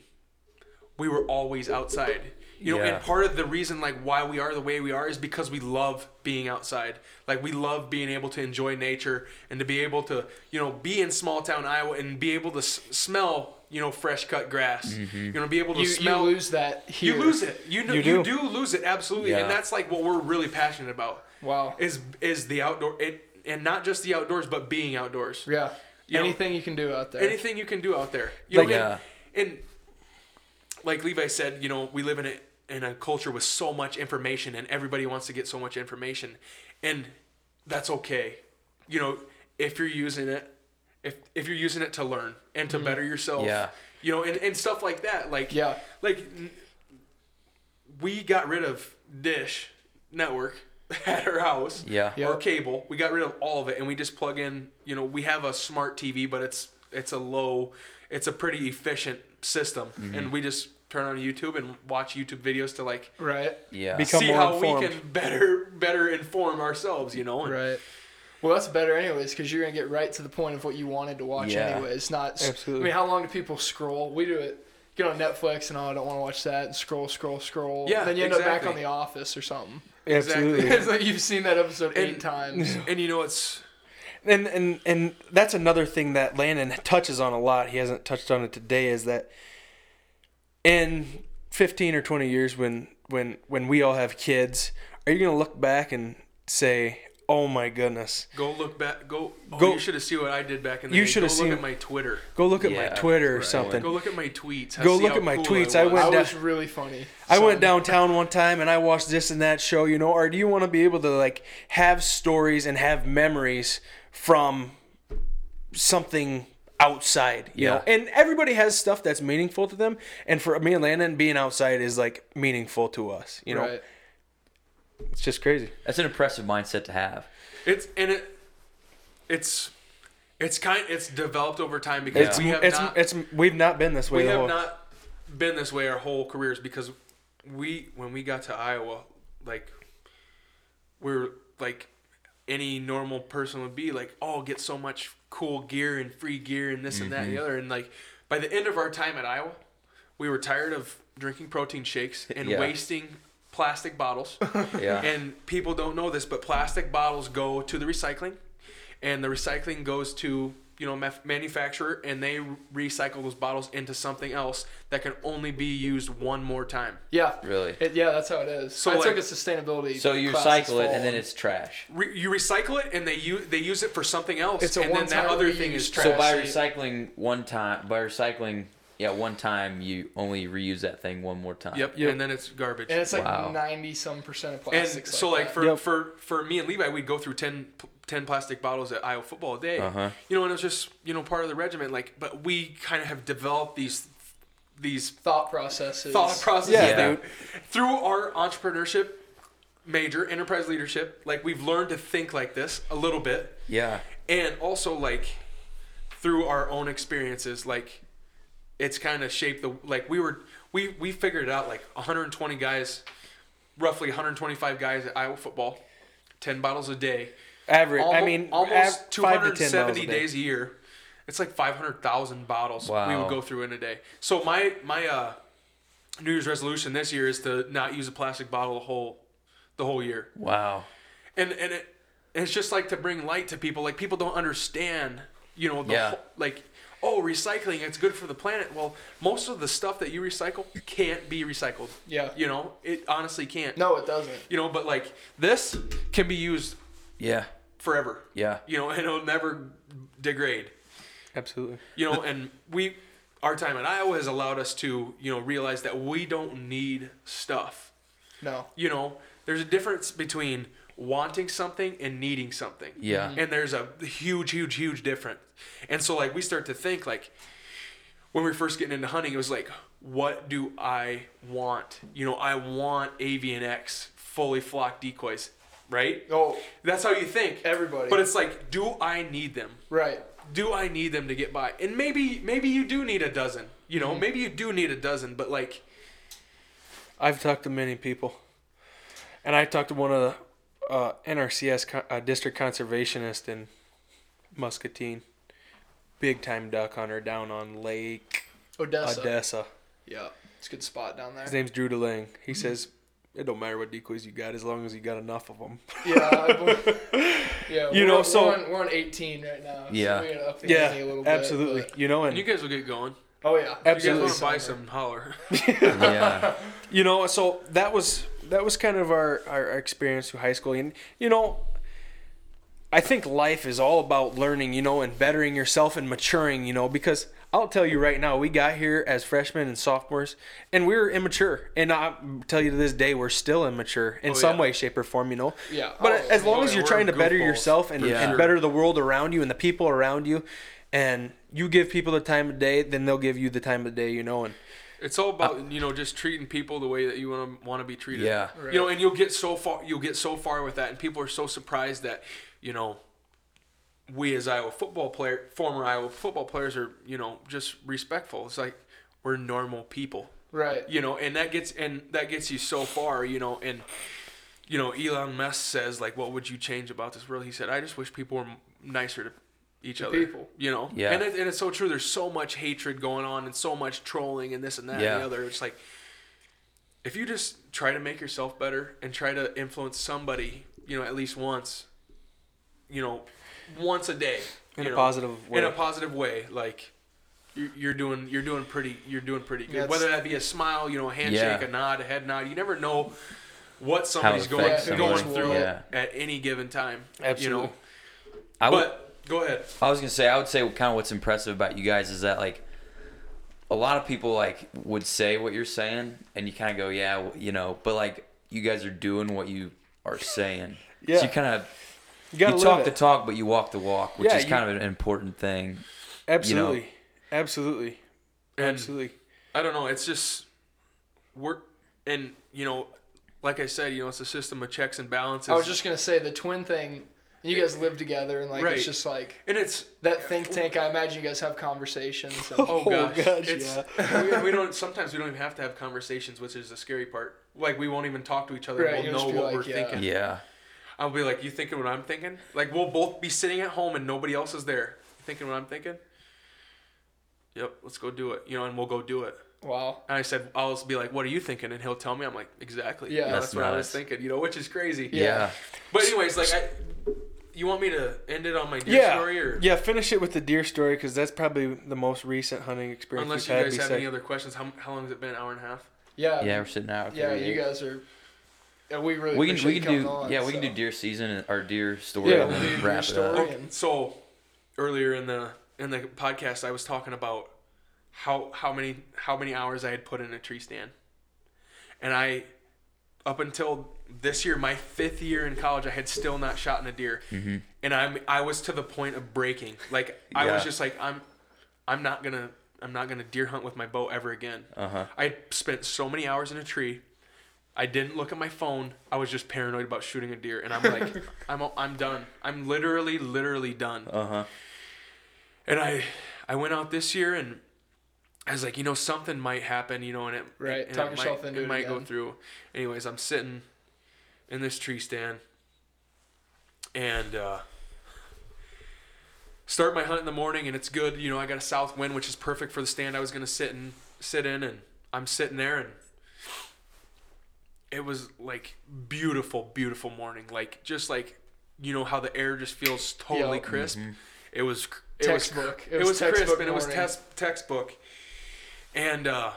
we were always outside you know Yeah. and part of the reason like why we are the way we are is because we love being outside like we love being able to enjoy nature and to be able to you know be in small town iowa and be able to s- smell you know fresh cut grass Mm-hmm. you know be able to You, smell you lose that here. you lose it. You know, You you, do. do. lose it absolutely, Yeah. and that's like what we're really passionate about. Wow. Is is the outdoor it, and not just the outdoors, but being outdoors. Yeah. You know, Anything you can do out there. Anything you can do out there. You Like- know, Yeah. and, and like Levi said, you know, we live in a in a culture with so much information, and everybody wants to get so much information, and that's okay. You know, if you're using it, if if you're using it to learn and to mm-hmm. better yourself. Yeah. You know, and, and stuff like that. Like Yeah. like we got rid of dish network at our house Yeah. Or cable we got rid of all of it and we just plug in you know we have a smart tv but it's it's a low it's a pretty efficient system and mm-hmm. we just turn on youtube and watch youtube videos to like Right. Yeah. Become see more how informed. we can better better inform ourselves you know and Right. Well, that's better anyways, because you're gonna get right to the point of what you wanted to watch Yeah. anyways. Not. Absolutely. I mean, how long do people scroll? We do it. Get on Netflix and oh, I don't want to watch that. And scroll, scroll, scroll. Yeah, Then you end up back on The Office or something. absolutely it's like you've seen that episode eight times. and you know it's and and and that's another thing that Landan touches on a lot. He hasn't touched on it today. Is that in fifteen or twenty years, when when when we all have kids, are you gonna look back and say, "Oh my goodness"? go look back go oh, Go- you should have seen what i did back in the You day. should have go seen- look at my twitter Go look at Yeah, my Twitter or something. go look at my tweets Go look at my cool tweets. I was. went I down- was really funny. I went downtown one time and I watched this and that show, you know, or do you want to be able to like have stories and have memories from something outside, you know? Yeah. And everybody has stuff that's meaningful to them, and for me and Landan being outside is like meaningful to us, you know. Right. It's just crazy. That's an impressive mindset to have. It's and it, it's, it's kind. It's developed over time because It's we have it's not. it's we've not been this way we the have whole not been this way our whole careers because we when we got to Iowa, like we're like any normal person would be like, oh, get so much cool gear and free gear and this and that and the mm-hmm. other. And like by the end of our time at Iowa, we were tired of drinking protein shakes and Yeah. wasting plastic bottles. Yeah. And people don't know this, but plastic bottles go to the recycling, and the recycling goes to you know maf- manufacturer, and they recycle those bottles into something else that can only be used one more time. Yeah. Really? It, yeah, that's how it is. So, I like- took a sustainability. So you recycle it and then it's trash. Re- you recycle it, and they use they use it for something else, It's a and then that one-time other thing reuse is trash. So by recycling one time, by recycling, yeah, one time you only reuse that thing one more time. Yep, Yep. and then it's garbage. and it's like Wow. ninety some percent of plastic. And so, like that. for, Yep. for for me and Levi, we'd go through 10, p- 10 plastic bottles at Iowa football a day. Uh-huh. You know, and it was just you know part of the regiment. Like, but we kind of have developed these these thought processes. thought processes Yeah, that through our entrepreneurship major, enterprise leadership. Like we've learned to think like this a little bit, Yeah. and also like through our own experiences, like it's kind of shaped the like we were we we figured it out like 120 guys, roughly 125 guys at Iowa football, 10 bottles a day. Average. I mean, almost av- five to ten 270 bottles a day. days a year. It's like 500,000 bottles we would go through in a day. So my my uh, New Year's resolution this year is to not use a plastic bottle the whole the whole year. Wow. And and it it's just like to bring light to people. Like people don't understand, you know, the Yeah. whole, like oh, recycling it's good for the planet. Well, most of the stuff that you recycle can't be recycled. Yeah. You know, it honestly can't. No, it doesn't. You know, but like this can be used Yeah. Forever. Yeah. You know, and it'll never degrade. Absolutely. You know, and we our time at Iowa has allowed us to, you know, realize that we don't need stuff. No. You know, there's a difference between wanting something and needing something. Yeah. Mm-hmm. And there's a huge, huge, huge difference. And so like we start to think like when we were first getting into hunting, it was like, what do I want? You know, I want Avian X fully flocked decoys, right? Oh, That's how you think. everybody. But it's like, do I need them? right. do I need them to get by? And maybe maybe you do need a dozen. You Mm-hmm. know, maybe you do need a dozen, but like I've talked to many people, and I talked to one of the uh, NRCS uh, district conservationist in Muscatine, big time duck hunter down on Lake Odessa. Odessa. Yeah, it's a good spot down there. His name's Drew DeLing. He says it don't matter what decoys you got as long as you got enough of them. Yeah, yeah. You we're, know, so- we're on, we're on 18 right now. Yeah. we gotta up the Yeah, a little bit, absolutely. but- you know, and you guys will get going. oh yeah, Absolutely. You guys want to buy some holler. Yeah. you know so that was that was kind of our, our our experience through high school and you know i think life is all about learning you know and bettering yourself and maturing you know because i'll tell you right now we got here as freshmen and sophomores and we were immature and i tell you to this day we're still immature in Oh, some yeah. way shape or form you know Yeah. but Oh, as long as you're trying to better goofballs. yourself and, Yeah. and better the world around you and the people around you and you give people the time of day then they'll give you the time of day you know and It's all about you know just treating people the way that you want to want to be treated. Yeah. Right. You know, and you'll get so far. You'll get so far with that, and people are so surprised that you know we as Iowa football player, former Iowa football players, are you know just respectful. It's like we're normal people. right. you know, and that gets and that gets you so far, you know, and you know, Elon Musk says like, what would you change about this world? He said, I just wish people were nicer to each To other. people. you know, Yeah. and it, and it's so true. There's so much hatred going on and so much trolling and this and that and Yeah. the other. It's like if you just try to make yourself better and try to influence somebody, you know, at least once, you know, once a day, in a know, positive way in a positive way like you're, you're doing you're doing pretty you're doing pretty good That's- whether that be a smile you know a handshake Yeah. a nod a head nod you never know what somebody's going, affects going through yeah. at any given time Absolutely. you know I would, but go ahead I was gonna say I would say kind of what's impressive about you guys is that like a lot of people like would say what you're saying and you kind of go yeah you know but like you guys are doing what you are saying. Yeah. So you kind of you you, gotta live talk it. the talk but you walk the walk, which Yeah, is you- kind of an important thing. Absolutely. Absolutely. And- Absolutely. i don't know it's just we're and you know like i said you know it's a system of checks and balances I was just gonna say the twin thing. You guys live together, and like Right. it's just like and it's that think tank. I imagine you guys have conversations. And, Oh, oh gosh, it's, yeah. we, we don't. Sometimes we don't even have to have conversations, which is the scary part. Like we won't even talk to each other. Right, we'll you'll know what like, we're yeah. thinking. Yeah. I'll be like, "You thinking what I'm thinking?" Like we'll both be sitting at home and nobody else is there. You thinking what I'm thinking? Yep, let's go do it. You know, and we'll go do it. Wow. And I said, I'll just be like, "What are you thinking?" And he'll tell me. I'm like, "Exactly. Yeah. Yeah, that's, That's what I was nice. thinking." You know, which is crazy. Yeah. But anyways, like, I, you want me to end it on my deer Yeah, story, or yeah. Finish it with the deer story because that's probably the most recent hunting experience unless we've you had. guys have beside- any other questions? How, how long has it been? An hour and a half. Yeah. Yeah, we're sitting out. Yeah, you guys are. Yeah, we really We can we can do on, yeah we can do deer season and- or deer story Yeah, and we'll do deer wrap it story. up. and- So earlier in the in the podcast, I was talking about how how many how many hours I had put in a tree stand, and I up until this year, my fifth year in college, I had still not shot in a deer, and I'm I was to the point of breaking. Like I was just like I'm I'm not gonna I'm not gonna deer hunt with my bow ever again. Uh-huh. I spent so many hours in a tree. I didn't look at my phone. I was just paranoid about shooting a deer, and I'm like, I'm I'm done. I'm literally literally done. Uh huh. And I I went out this year and I was like, you know, something might happen, you know, and it Right, and talk it yourself might, into it it might go through. Anyways, I'm sitting in this tree stand and uh start my hunt in the morning and it's good, you know, I got a south wind which is perfect for the stand I was going to sit in sit in and I'm sitting there and it was like beautiful beautiful morning like just like you know how the air just feels totally Yep. crisp it was it Textbook. was it was, textbook crisp and it was morning. tes- textbook and uh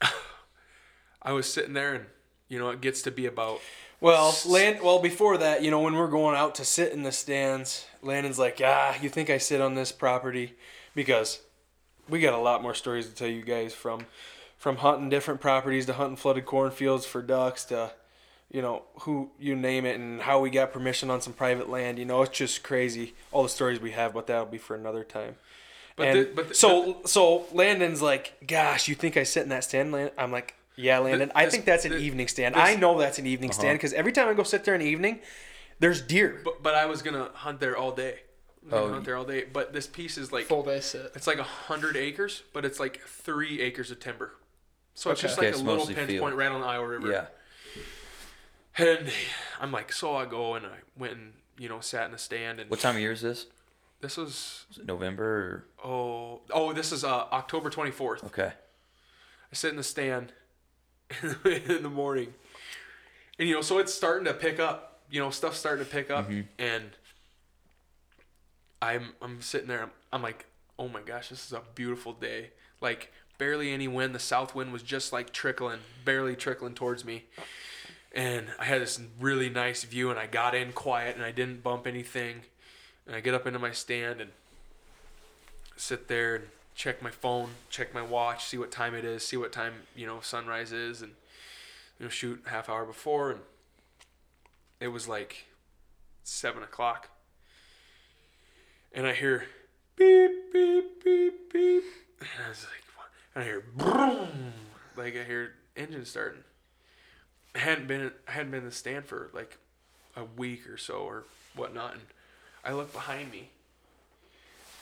i was sitting there and you know it gets to be about Well, Land. Well, before that, you know, when we're going out to sit in the stands, Landan's like, "Ah, you think I sit on this property?" Because we got a lot more stories to tell you guys from from hunting different properties to hunting flooded cornfields for ducks to you know who you name it and how we got permission on some private land. You know, it's just crazy all the stories we have, but that'll be for another time. But and the- but the- so so Landan's like, "Gosh, you think I sit in that stand?" Land? I'm like, "Yeah, Landon. I think that's an this- evening stand. this- I know that's an evening uh-huh. stand because every time I go sit there in the evening, there's deer. but, but i was gonna hunt there all day I was gonna Oh, hunt there all day but this piece is like Full day sit. it's like a hundred acres but it's like three acres of timber so it's Okay. just Okay, like a little mostly pinch field. point right on the iowa river Yeah. and i'm like so i go and i went and you know sat in a stand and What time of year is this? this was Is it November oh oh this is uh, october 24th okay? I sit in the stand in the morning, and you know, so it's starting to pick up. You know, stuff's starting to pick up, and I'm I'm sitting there. I'm, I'm like, oh my gosh, this is a beautiful day. Like barely any wind. The south wind was just like trickling, barely trickling towards me. And I had this really nice view, and I got in quiet, and I didn't bump anything. And I get up into my stand and sit there and check my phone, check my watch, see what time it is, see what time you know sunrise is, and you know shoot half hour before, and it was like seven o'clock, and I hear beep beep beep beep, and I was like, I hear boom, like I hear engine starting. I hadn't been hadn't been stand for like a week or so or whatnot, and I look behind me,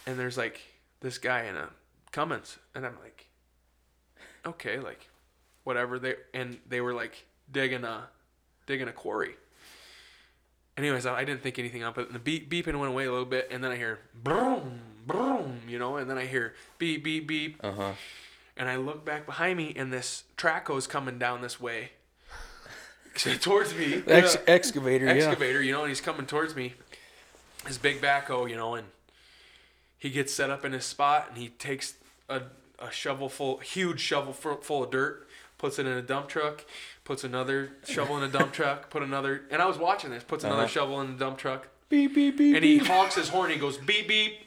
and there's like this guy in a Cummins, and I'm like, okay, like, whatever. They and they were like digging a digging a quarry. Anyways, I I didn't think anything of it. And the beep beeping went away a little bit, and then I hear boom, boom, you know, and then I hear beep, beep, beep, Uh huh. And I look back behind me, and this track goes coming down this way towards me Ex- excavator, yeah. excavator, you know, and he's coming towards me. His big backhoe, you know, and he gets set up in his spot and he takes a, a shovel full, huge shovel full, full of dirt, puts it in a dump truck, puts another shovel in a dump truck, put another, and I was watching this, puts another Uh-huh. shovel in the dump truck, Beep beep beep. and he beep. honks his horn. He goes beep beep,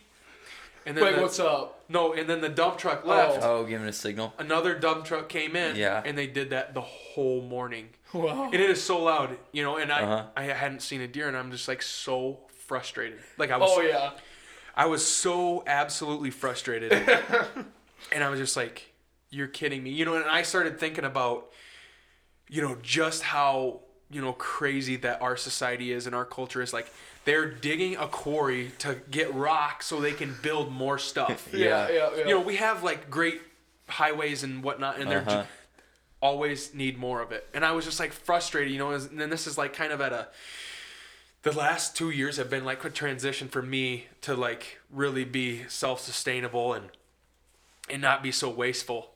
and then Wait, the, what's up? No, and then the dump truck left. Oh, giving a signal. Another dump truck came in, Yeah. and they did that the whole morning. Wow. And it is so loud, you know, and I Uh-huh. I hadn't seen a deer and I'm just like so frustrated. Like I was Oh yeah. I was so absolutely frustrated. and I was just like, You're kidding me. You know, and I started thinking about, you know, just how, you know, crazy that our society is and our culture is like they're digging a quarry to get rock so they can build more stuff. Yeah, yeah, yeah. You know, we have like great highways and whatnot, and they're Uh-huh. always need more of it. And I was just like frustrated, you know, and then this is like kind of at a the last 2 years have been like a transition for me to like really be self-sustainable and and not be so wasteful.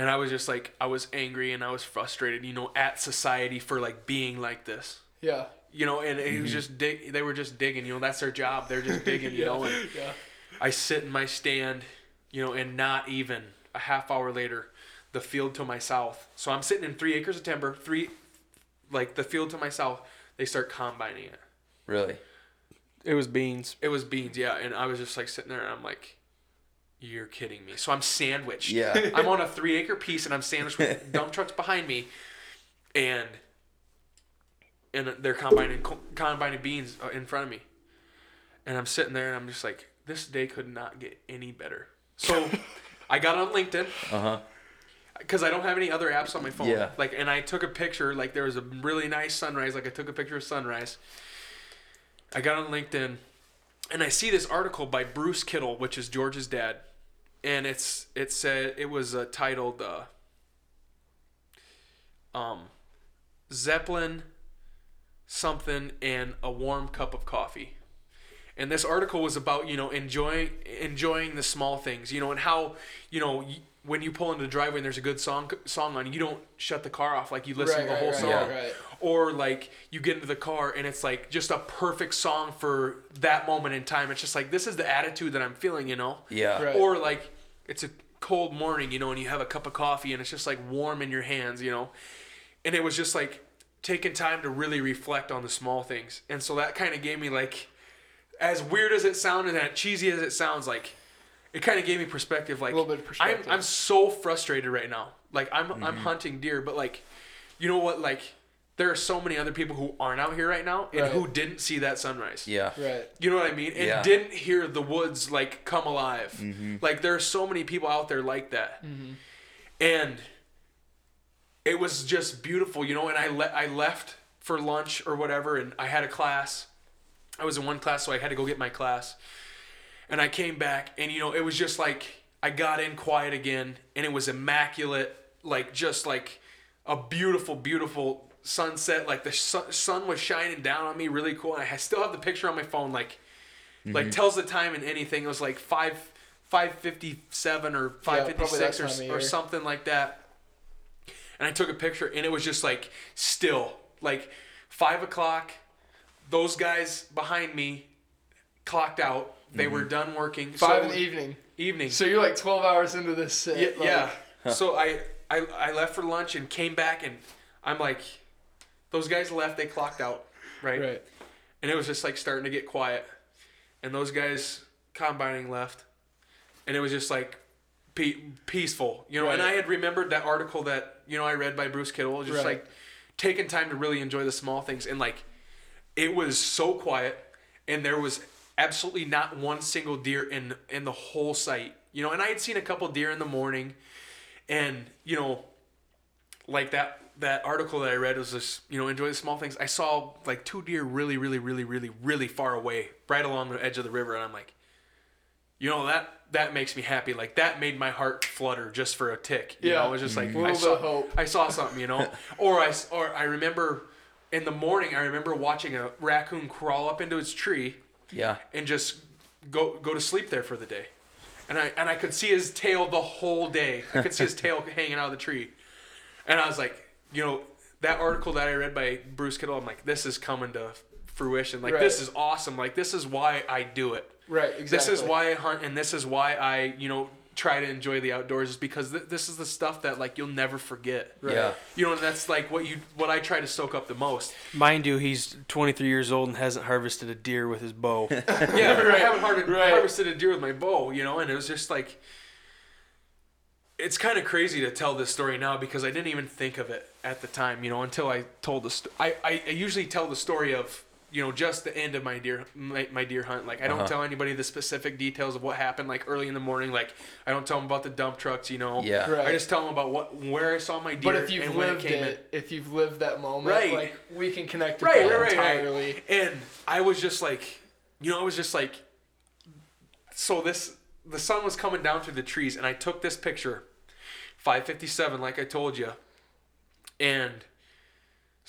And I was just like I was angry and I was frustrated, you know, at society for like being like this. Yeah. You know, and it was mm-hmm. just dig they were just digging, you know, that's their job. They're just digging, you know, and Yeah. I sit in my stand, you know, and not even a half hour later, the field to my south. So I'm sitting in three acres of timber, three, like the field to my south. They start combining it. Really? It was beans. It was beans, yeah, and I was just like sitting there, and I'm like, "You're kidding me." So I'm sandwiched. Yeah. I'm on a three acre piece, and I'm sandwiched with dump trucks behind me, and and they're combining combining beans uh, in front of me, and I'm sitting there, and I'm just like, "This day could not get any better." So I got on LinkedIn Uh huh. because I don't have any other apps on my phone. Yeah. Like, and I took a picture. Like, there was a really nice sunrise. Like, I took a picture of sunrise. I got on LinkedIn, and I see this article by Bruce Kittle, which is George's dad, and it's it said it was uh, titled uh, um, Zeppelin something and a warm cup of coffee. And this article was about you know enjoying enjoying the small things, you know, and how you know when you pull into the driveway and there's a good song song on, you don't shut the car off like you listen Right, to the right, whole right, song. right, right. Or like you get into the car and it's like just a perfect song for that moment in time. It's just like this is the attitude that I'm feeling, you know. Yeah. Right. Or like it's a cold morning, you know, and you have a cup of coffee and it's just like warm in your hands, you know. And it was just like taking time to really reflect on the small things. And so that kind of gave me like as weird as it sounded and as cheesy as it sounds like it kind of gave me perspective like A little bit of perspective. I'm I'm so frustrated right now. Like I'm I'm mm-hmm. hunting deer, but like you know what like there are so many other people who aren't out here right now and Right. who didn't see that sunrise. Yeah. Right. You know what I mean? And Yeah. didn't hear the woods like come alive. Mm-hmm. Like there are so many people out there like that. Mm-hmm. And it was just beautiful, you know, and I le- I left for lunch or whatever and I had a class. I was in one class so I had to go get my class. And I came back and you know, it was just like I got in quiet again and it was immaculate, like just like a beautiful beautiful sunset like the sun, sun was shining down on me really cool and I still have the picture on my phone like like tells the time and anything. It was like five five fifty seven or five fifty six or, or something like that. And I took a picture and it was just like still like five o'clock. Those guys behind me clocked out. They mm-hmm. were done working. Five so, in the evening. evening. So you're like 12 hours into this sit. Yeah, like- yeah. So I, I I left for lunch and came back and I'm like, those guys left. They clocked out, right? Right. And it was just like starting to get quiet, and those guys combining left, and it was just like pe- peaceful, you know. Right. And I had remembered that article that you know I read by Bruce Kittle, just Right. like taking time to really enjoy the small things, and like it was so quiet, and there was absolutely not one single deer in in the whole site, you know. And I had seen a couple deer in the morning, and you know, like that that article that I read was just you know enjoy the small things. I saw like two deer really really really really really far away, right along the edge of the river, and I'm like, you know that that makes me happy. Like that made my heart flutter just for a tick. You Yeah. know, it was just like I saw hope. I saw something, you know, or I or I remember in the morning I remember watching a raccoon crawl up into its tree Yeah. and just go go to sleep there for the day. And I and I could see his tail the whole day. I could see his tail hanging out of the tree. And I was like, you know, that article that I read by Bruce Kittle, I'm like, this is coming to fruition. Like Right. this is awesome. Like this is why I do it. Right. Exactly. This is why I hunt and this is why I, you know, try to enjoy the outdoors is because th- this is the stuff that like you'll never forget. Right. Yeah. You know, and that's like what you what I try to soak up the most. Mind you, he's 23 years old and hasn't harvested a deer with his bow. Yeah, I haven't har- Right. harvested a deer with my bow, you know, and it was just like, it's kind of crazy to tell this story now because I didn't even think of it at the time, you know, until I told the sto- I, I I usually tell the story of you know just the end of my deer my, my deer hunt. Like I don't Uh-huh. tell anybody the specific details of what happened like early in the morning. Like I don't tell them about the dump trucks, you know. Yeah. Right. I just tell them about what where I saw my deer But if you've and when lived it came in. it, if you've lived that moment, Right. like we can connect with right, that right, right, entirely. right. And I was just like, you know, I was just like, so this the sun was coming down through the trees, and I took this picture, 557, like I told you, and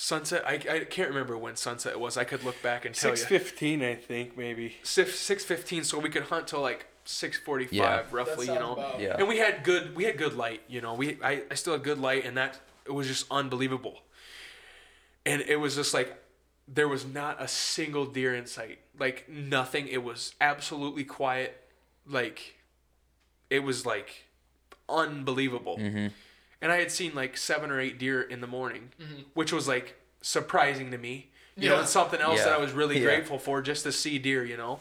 sunset. I, I can't remember when sunset was. I could look back and tell Six you. fifteen, I think maybe. Six six fifteen, so we could hunt till like six forty five, Yeah. roughly. That You know, about- Yeah. and we had good we had good light. You know, we I, I still had good light, and that it was just unbelievable. And it was just like there was not a single deer in sight, like nothing. It was absolutely quiet, like it was like unbelievable. Mm-hmm. And I had seen like seven or eight deer in the morning, which was like surprising to me. You know, it's something else that I was really Yeah. grateful for just to see deer, you know,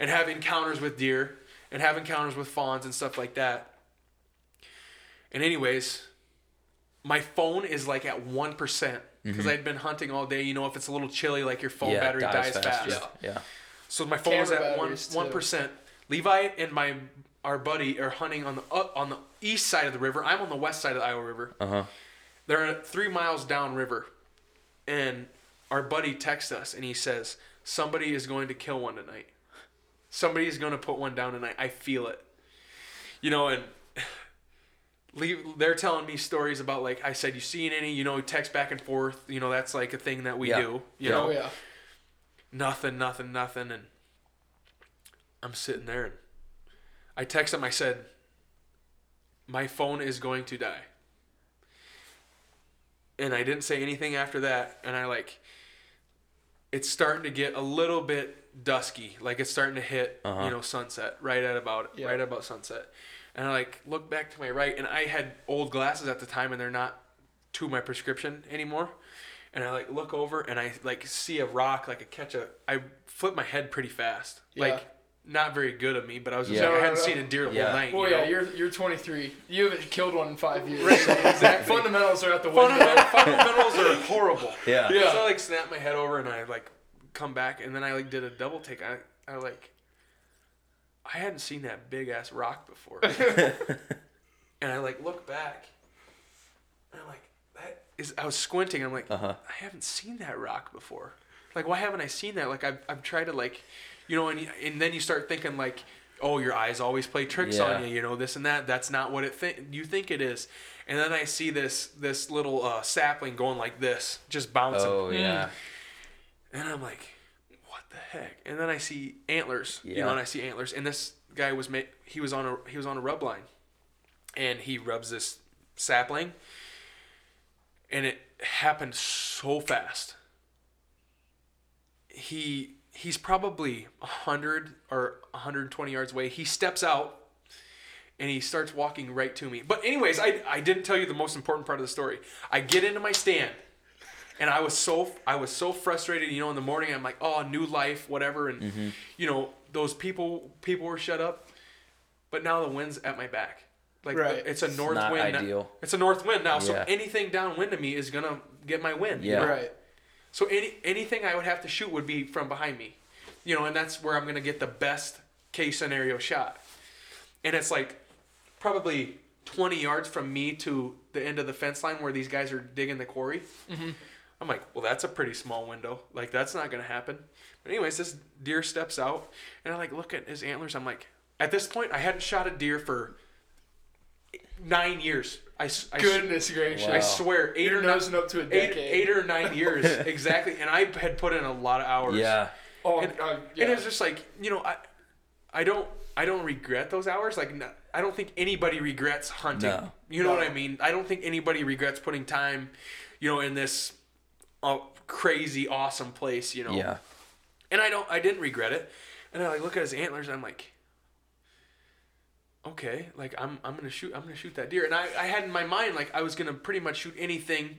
and have encounters with deer and have encounters with fawns and stuff like that. And anyways, my phone is like at one because mm-hmm. I'd been hunting all day. You know, if it's a little chilly, like your phone yeah, battery dies, fast. faster. Yeah. So my phone was at one one percent. Levi and my our buddy are hunting on the up on the east side of the river. I'm on the west side of the Iowa River. Uh huh. They're three miles downriver, and our buddy texts us and he says somebody is going to kill one tonight. Somebody is going to put one down tonight. I feel it. You know, and leave, they're telling me stories about like I said, you seen any? You know, text back and forth. You know, that's like a thing that we Yeah. do. You Yeah. know, Oh yeah. nothing, nothing, nothing. And I'm sitting there and I text him, I said, My phone is going to die. And I didn't say anything after that. And I like, it's starting to get a little bit dusky. Like it's starting to hit, Uh-huh. you know, sunset, right at about, Yeah. right about sunset. And I like look back to my right and I had old glasses at the time and they're not to my prescription anymore and I like look over and I like see a rock, like I catch a. I flip my head pretty fast, Yeah. like not very good of me, but I was just Yeah. like, I hadn't no, seen a deer the Yeah. whole night. Well, you yeah, know? you're you're 23. You haven't killed one in five years. Right, so exactly. Fundamentals are at the window. Fundamentals are horrible. Yeah. Yeah. So I like snap my head over and I like come back and then I like did a double take. I I like I hadn't seen that big ass rock before. and I like look back and I'm like that is I was squinting. I'm like Uh-huh. I haven't seen that rock before. Like why haven't I seen that? Like I've I've tried to like you know and and then you start thinking like oh your eyes always play tricks Yeah. on you you know this and that. That's not what it think you think it is. And then i see this this little uh, sapling going like this just bouncing. Oh yeah. and i'm like what the heck? And then i see antlers you Yeah. know and i see antlers. And this guy was ma- he was on a he was on a rub line. And he rubs this sapling. And it happened so fast. He he's probably 100 or 120 yards away. He steps out and he starts walking right to me. But anyways i, I didn't tell you the most important part of the story. I get into my stand and i was so i was so frustrated you know in the morning. I'm like oh new life whatever. And mm-hmm. you know those people people were shut up. But now the wind's at my back. Like Right. it's a north not wind ideal. it's a north wind now. So anything downwind of me is gonna get my wind Yeah. Right. So any anything I would have to shoot would be from behind me, you know, and that's where I'm gonna get the best case scenario shot. And it's like probably 20 yards from me to the end of the fence line where these guys are digging the quarry. Mm-hmm. I'm like, well, that's a pretty small window. Like that's not gonna happen. But anyways, this deer steps out, and I like look at his antlers. I'm like, at this point, I hadn't shot a deer for nine years. I, s- I s- Goodness gracious. I swear, eight You're or nine, up to a eight, decade. eight or nine years exactly, and I had put in a lot of hours. Yeah. Oh, and, uh, and yeah. it's just like you know, I, I don't, I don't regret those hours. Like, no, I don't think anybody regrets hunting. No. You know No. what I mean? I don't think anybody regrets putting time, you know, in this, uh, crazy awesome place. You know. Yeah. And I don't, I didn't regret it. And I like look at his antlers, and I'm like, okay, like I'm, I'm gonna shoot, I'm gonna shoot that deer. And I, I had in my mind like I was gonna pretty much shoot anything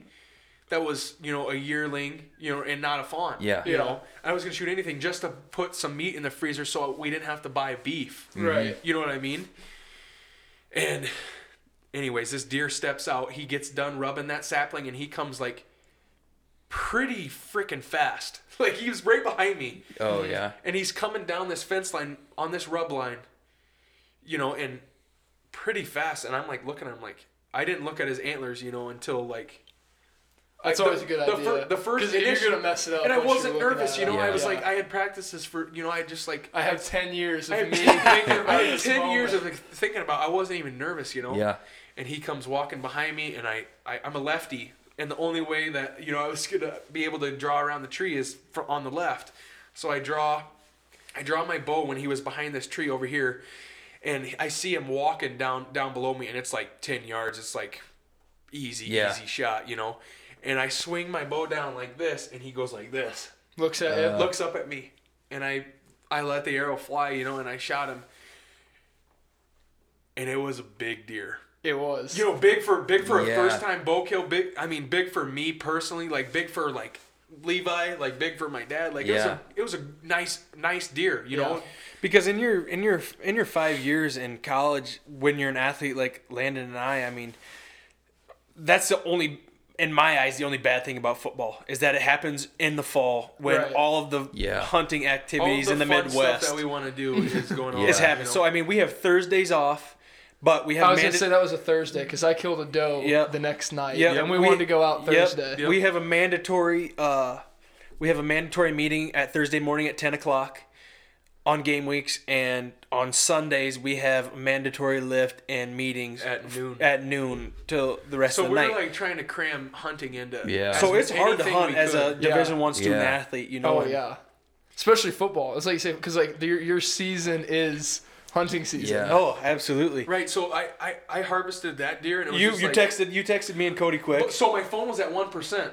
that was, you know, a yearling, you know, and not a fawn. Yeah. You Yeah. know, I was gonna shoot anything just to put some meat in the freezer so we didn't have to buy beef. Right. Mm-hmm. You know what I mean? And anyways, this deer steps out. He gets done rubbing that sapling, and he comes like pretty freaking fast. Like he was right behind me Oh yeah. and he's coming down this fence line on this rub line, you know, and pretty fast. And I'm like looking, I'm like, I didn't look at his antlers, you know, until like. That's I- always the- a good the idea. fir- the first 'Cause you're gonna mess it up. And I wasn't nervous, you know. it. I was Yeah. like, I had practiced this for, you know, I just like. I have ten years I of had, me thinking about I had this ten years moment. of thinking about. I wasn't even nervous, you know. Yeah. And he comes walking behind me, and I, I I'm a lefty, and the only way that you know I was gonna be able to draw around the tree is fr on the left. So I draw, I draw my bow when he was behind this tree over here, and I see him walking down down below me, and it's like ten yards. It's like easy, Yeah. easy shot, you know. And I swing my bow down like this, and he goes like this Looks at Uh, it. looks up at me, and I I let the arrow fly, you know, and I shot him, and it was a big deer. It was. You know, big for big for a first time bow kill. Big, I mean, big for me personally. Like big for like Levi. Like big for my dad. Like it was Yeah. a it was a nice nice deer. You know. Yeah. Because in your in your in your five years in college, when you're an athlete like Landan and I, I mean, that's the only, in my eyes, the only bad thing about football is that it happens in the fall when Right. all of the Yeah. hunting All activities the in the fun Midwest stuff that we want to do is going on. Yeah. is happening. you know? So I mean, we have Thursdays off, but we have I was manda- gonna say that was a Thursday because I killed a doe Yep. the next night, Yep. and we, We- wanted to go out Yep. Thursday. Yep. We have a mandatory. Uh, we have a mandatory meeting at Thursday morning at ten o'clock on game weeks, and on Sundays we have mandatory lift and meetings At noon. at noon till the rest so of the night. So we're like trying to cram hunting into. Yeah. so it's hard to hunt as a could. Yeah. Division One student Yeah. athlete. You know. Oh yeah, especially football. It's like you say because like your your season is hunting season. Yeah. Oh, absolutely. Right. So I, I I harvested that deer and it was You just you like, texted you texted me and Cody quick. So my phone was at one percent,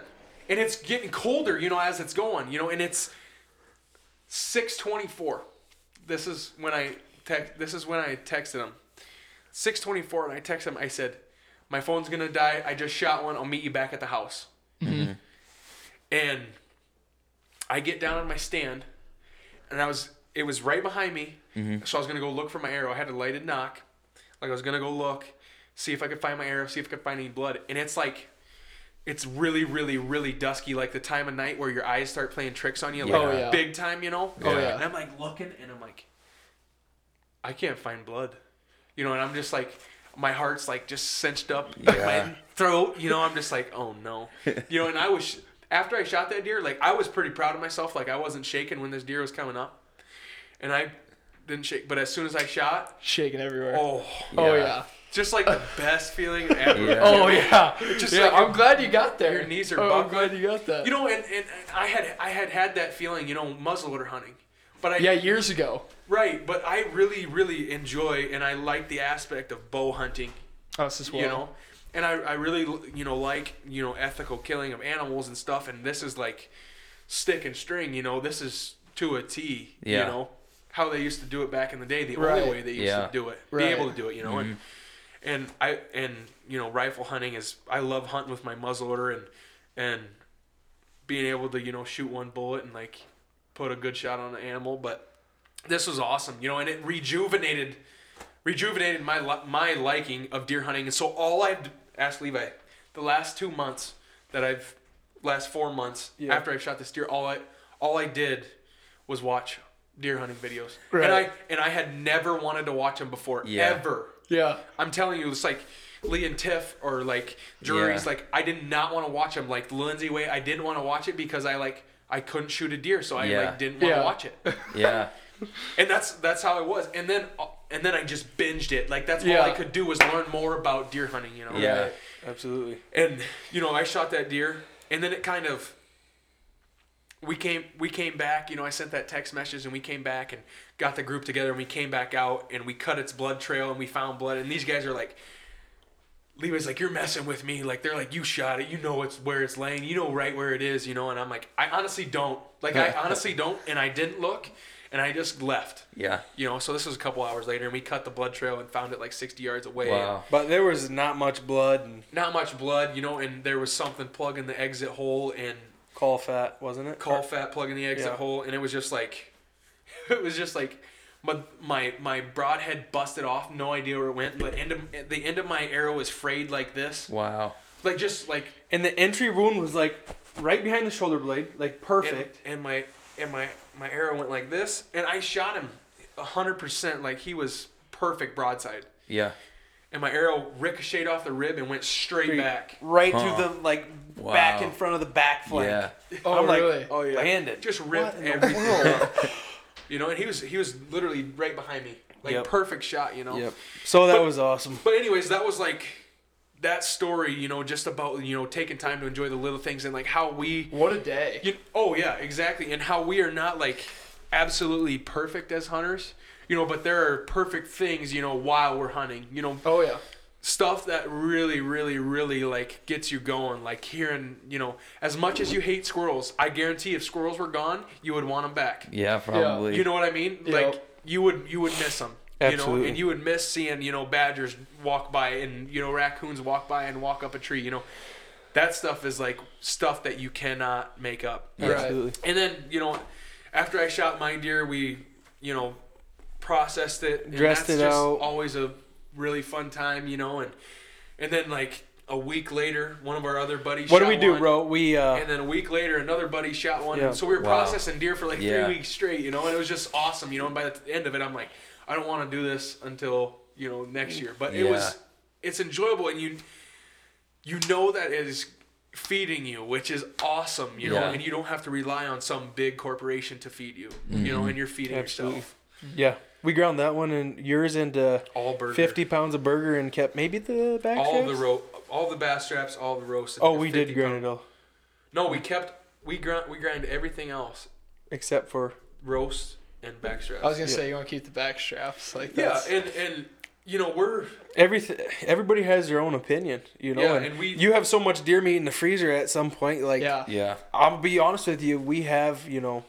and it's getting colder, you know, as it's going, you know, and it's six twenty four. This is when I text. This is when I texted him. Six twenty four, and I texted him. I said, "My phone's gonna die. I just shot one. I'll meet you back at the house." Mm-hmm. And I get down on my stand, and I was. It was right behind me, mm-hmm. so I was gonna go look for my arrow. I had a lighted nock, like I was gonna go look, see if I could find my arrow, see if I could find any blood. And it's like, it's really, really, really dusky, like the time of night where your eyes start playing tricks on you, like Oh, yeah. big time, you know. Oh, yeah. And I'm like looking, and I'm like, I can't find blood, you know. And I'm just like, my heart's like just cinched up in Yeah. my throat, you know. I'm just like, oh no, you know. And I was after I shot that deer, like I was pretty proud of myself. Like I wasn't shaking when this deer was coming up, and I didn't shake. But as soon as I shot, shaking everywhere. oh, Oh, Yeah. Yeah. just like the best feeling ever. Yeah. Oh yeah. Just yeah, like I'm glad you got there. your knees are oh, I'm glad you got that. You know, and, and, and I had I had had that feeling, you know, muzzleloader hunting, but I yeah, years ago. right, but I really really enjoy and I like the aspect of bow hunting, Us as well. you know, and I I really you know like you know ethical killing of animals and stuff, and this is like stick and string, you know, this is to a T, Yeah. you know, how they used to do it back in the day, the Right. only way they used Yeah. to do it, Right. be able to do it, you know, and mm-hmm. And I and you know rifle hunting is I love hunting with my muzzleloader and and being able to you know shoot one bullet and like put a good shot on an animal. But this was awesome, you know, and it rejuvenated rejuvenated my my liking of deer hunting. And so all I've asked Levi the last two months that I've last four months Yeah. after I shot this deer, all I all I did was watch deer hunting videos, Right. and I and I had never wanted to watch them before Yeah. ever. Yeah. I'm telling you, it's like Lee and Tiff or like Drury's. Yeah. Like I did not want to watch them. Like the Lindsay way, I didn't want to watch it because I like I couldn't shoot a deer, so I Yeah. like didn't want to Yeah. watch it. Yeah. And that's that's how it was. And then uh, and then I just binged it. Like that's Yeah. all I could do was learn more about deer hunting. You know. Yeah. Absolutely. And you know, I shot that deer, and then it kind of. We came, we came back. You know, I sent that text message, and we came back and got the group together, and we came back out, and we cut its blood trail, and we found blood. And these guys are like, Levi's like, you're messing with me. Like they're like, you shot it. You know it's where it's laying. You know right where it is. You know, and I'm like, I honestly don't. Like I honestly don't, and I didn't look, and I just left. Yeah. You know, so this was a couple hours later, and we cut the blood trail and found it like 60 yards away. Wow. But there was not much blood and Not much blood, you know, and there was something plugging the exit hole and caul fat, wasn't it? caul fat plugging the exit Yeah. hole, and it was just like, it was just like, my my my broadhead busted off, no idea where it went. But end of, the end of my arrow was frayed like this, Wow. like just like And the entry wound was like right behind the shoulder blade, like perfect. and my and my my arrow went like this, and I shot him hundred percent, like he was perfect broadside, Yeah. and my arrow ricocheted off the rib and went straight, Straight- back. right Huh. through the like Wow. back in front of the back flank. Yeah. Oh, I'm like, really? oh yeah, landed. just What ripped in the everything world? up. You know, and he was he was literally right behind me, like Yep. perfect shot. You know. Yep. So that But- was awesome. But anyways, that was like that story, you know, just about you know taking time to enjoy the little things and like how we What a day. you, oh yeah, exactly. And how we are not like absolutely perfect as hunters, you know, but there are perfect things, you know, while we're hunting, you know, Oh yeah. Stuff that really, really, really like gets you going. Like hearing, you know, as much as you hate squirrels, I guarantee if squirrels were gone, you would want them back. Yeah, probably. You know what I mean? Yeah. Like you would, you would miss them. You know, Absolutely. and you would miss seeing, you know, badgers walk by and you know raccoons walk by and walk up a tree. You know, that stuff is like stuff that you cannot make up. Right. Absolutely. And then, you know, after I shot my deer, we, you know, processed it. And Dressed that's it just out. Always a really fun time, you know, and and then like a week later, one of our other buddies. What do we do, one, bro? We uh, And then a week later, another buddy shot one. Yeah. And so we were Wow. processing deer for like Yeah. three weeks straight, you know, and it was just awesome, you know. And by the end of it, I'm like, I don't want to do this until you know next year, but it was it's enjoyable, and you you know that it is feeding you, which is awesome, you know, and you don't have to rely on some big corporation to feed you, you Mm-hmm. know, and you're feeding Absolutely. yourself. yeah, we ground that one and yours into uh, All burger, 50 pounds of burger and kept maybe the back all the straps? ro- all the bass straps, all the roasted. Oh, we did 50 grind pound- it all No, we kept we grind we grind everything else, except for roast and back straps. I was gonna Yeah. say you want to keep the back straps like yeah, that's, and and you know we're everything. Everybody has their own opinion, you know. Yeah, and, and we- you have so much deer meat in the freezer at some point. Like, yeah. Yeah. I'll be honest with you, we have you know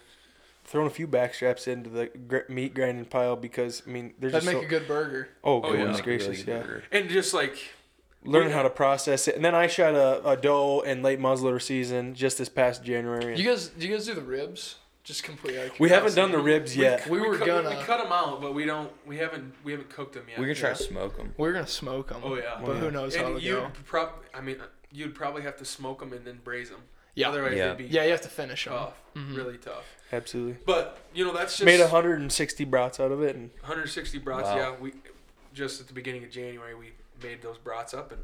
thrown a few back straps into the gr- meat grinding pile because I mean, there's just. That'd just make so, a good burger. oh, Oh, yeah. goodness Really gracious, good yeah. burger. and just like Learning how to process it, and then I shot a, a doe in late muzzleloader season just this past January. You guys, do you guys do the ribs? Just completely. Out of we haven't done the ribs yet. We were cut, gonna. we cut them out, but we don't we haven't we haven't cooked them yet. We can try Yeah. to smoke them. We're gonna smoke them. Oh yeah, But yeah. who knows how and it'll you'd go? prob I mean you'd probably have to smoke them and then braise them. Yeah. Otherwise Yeah. it'd be Yeah, you have to finish them. tough, mm-hmm. really tough. Absolutely. But you know that's just Made 160 brats out of it, and 160 brats. Wow. Yeah, we just at the beginning of January we made those brats up and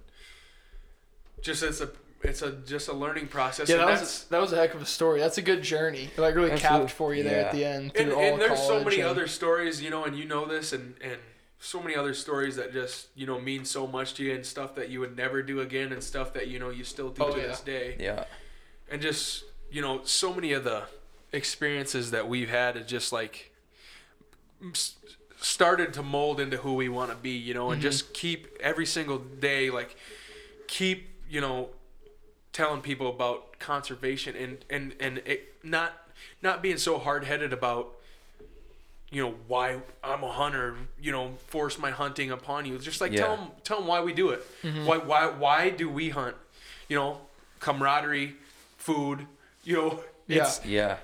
just it's a it's a just a learning process. Yeah, that that's, was that was a heck of a story. That's a good journey. Like really Absolutely. capped for you there at the end and, all and there's so many and- other stories, you know, and you know this, and and so many other stories that just you know mean so much to you, and stuff that you would never do again, and stuff that you know you still do Oh, to yeah. this day, Yeah. And just you know so many of the experiences that we've had is just like started to mold into who we want to be, you know, and mm-hmm. just keep every single day like keep you know telling people about conservation and and and it not not being so hard-headed about you know why I'm a hunter you know force my hunting upon you. Just like Yeah. tell them tell them why we do it. Mm-hmm. Why why why do we hunt? You know camaraderie food you know it's Yeah.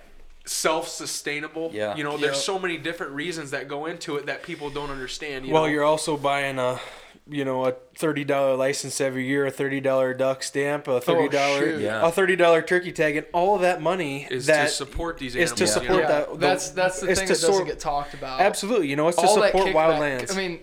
self-sustainable Yeah. you know there's Yeah. so many different reasons that go into it that people don't understand you well, know? you're also buying a, you know, a thirty dollar license every year, a thirty dollar duck stamp, a oh, thirty dollar, shoot. Yeah. a thirty dollar turkey tag, and all of that money is that to support these is animals to support know? yeah, that- the- that's that's the it's thing to that doesn't sort- get talked about. absolutely, you know, it's to all that support kickback. wildlands. I mean,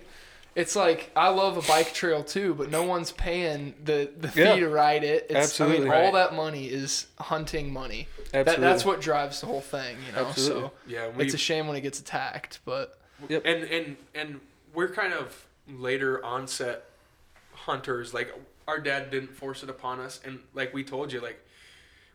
it's like I love a bike trail too, but no one's paying the the fee Yeah. to ride it. It's, Absolutely. I mean, all Right. that money is hunting money. That, Absolutely. that's what drives the whole thing, you know. Absolutely. So yeah we, it's a shame when it gets attacked, but Yep. and and and we're kind of later onset hunters like our dad didn't force it upon us and like we told you like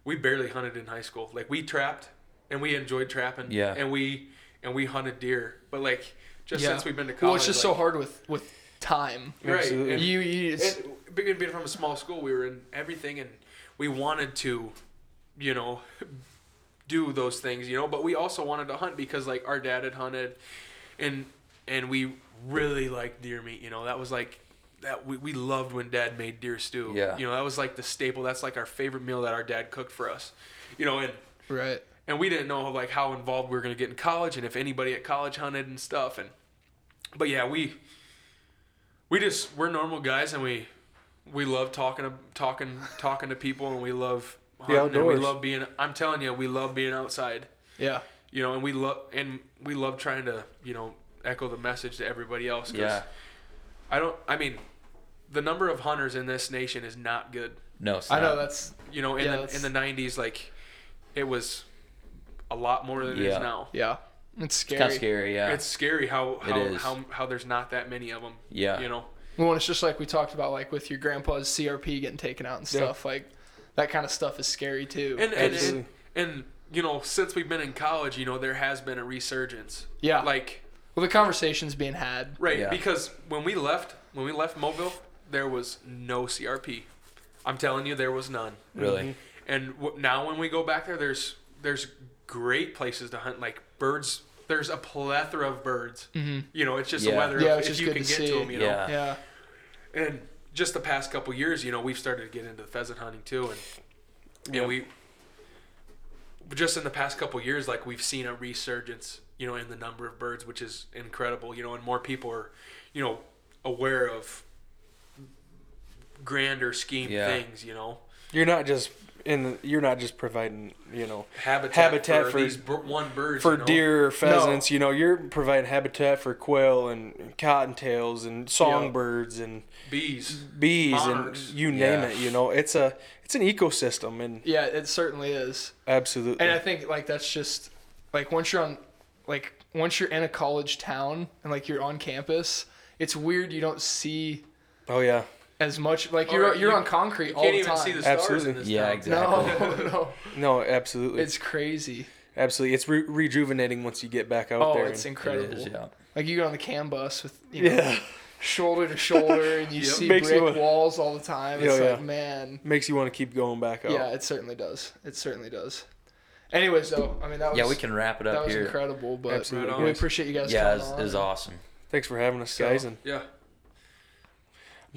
we barely hunted in high school like we trapped and we enjoyed trapping Yeah. and we and we hunted deer but like just yeah. since we've been to college well, it's just so hard with with time. right Absolutely. and, You, you it's, and being being from a small school we were in everything and we wanted to you know do those things you know but we also wanted to hunt because like our dad had hunted and and we really liked deer meat you know that was like that we, we loved when dad made deer stew Yeah. you know that was like the staple that's like our favorite meal that our dad cooked for us you know and right. And we didn't know like how involved we were going to get in college and if anybody at college hunted and stuff and but yeah we we just we're normal guys and we we love talking to talking talking to people and we love hunting and we love being i'm telling you we love being outside Yeah. you know and we love and we love trying to you know echo the message to everybody else 'cause Yeah. i don't i mean the number of hunters in this nation is not good No, it's I know that's you know in Yeah, the that's- in the 90s like it was a lot more than it Yeah. is now yeah. It's It's scary. kind of scary. Yeah. it's scary how It how, is. how how there's not that many of them Yeah. you know Well, it's just like we talked about, like with your grandpa's CRP getting taken out and Yeah. stuff. Like that kind of stuff is scary too. And and, and Absolutely. and you know, since we've been in college, you know, there has been a resurgence. yeah, Like well, the conversation's being had. right Yeah. because when we left, when we left Moville, there was no CRP. I'm telling you, there was none. Really? Mm-hmm. And w- now when we go back there, there's there's great places to hunt, like birds. There's a plethora of birds. Mm-hmm. You know, it's just Yeah. a whether Yeah, if, which if is you good can to get see. to them. You know, Yeah. Yeah, and just the past couple years, you know, we've started to get into pheasant hunting too, and you know, we just in the past couple years, like we've seen a resurgence, you know, in the number of birds, which is incredible, you know, and more people are, you know, aware of grander scheme Yeah. things, you know, You're not just in. The, you're not just providing. You know, habitat, Habitat for, for- these bir- one birds for you know? deer or pheasants. You know, you're providing habitat for quail and cottontails and songbirds and bees. bees Monarchs. and you name Yeah. it. You know, it's a it's an ecosystem and yeah, it certainly is. absolutely. And I think like that's just like once you're on, like once you're in a college town and like you're on campus, it's weird you don't see oh yeah, as much. Like Oh, you're you- you're on concrete You all can't the even time. see the stars Absolutely. in this Yeah, town. exactly. no, no, no, absolutely, it's crazy. absolutely. It's re- rejuvenating once you get back out Oh, there. Oh, it's incredible. It is, yeah. Like you get on the Cambus with you know, yeah, shoulder to shoulder, and you Yep. see Makes you brick wa- walls all the time. Yeah, It's yeah. like man, makes you want to keep going back up. yeah, it certainly does. It certainly does. Anyways, though, I mean that was Yeah, we can wrap it up. that was here. incredible, but Absolutely. We appreciate you guys Yeah, coming it was, it was awesome. Thanks for having us, So- guys, and Yeah.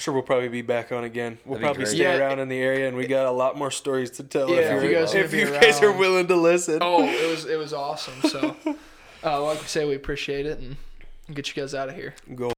I'm sure we'll probably be back on again. We'll That'd probably stay Yeah. around in the area, and we got a lot more stories to tell. Yeah, if, if you're- you guys are if you guys are willing to listen. Oh, it was it was awesome. So, uh, like we say, we appreciate it and get you guys out of here. Go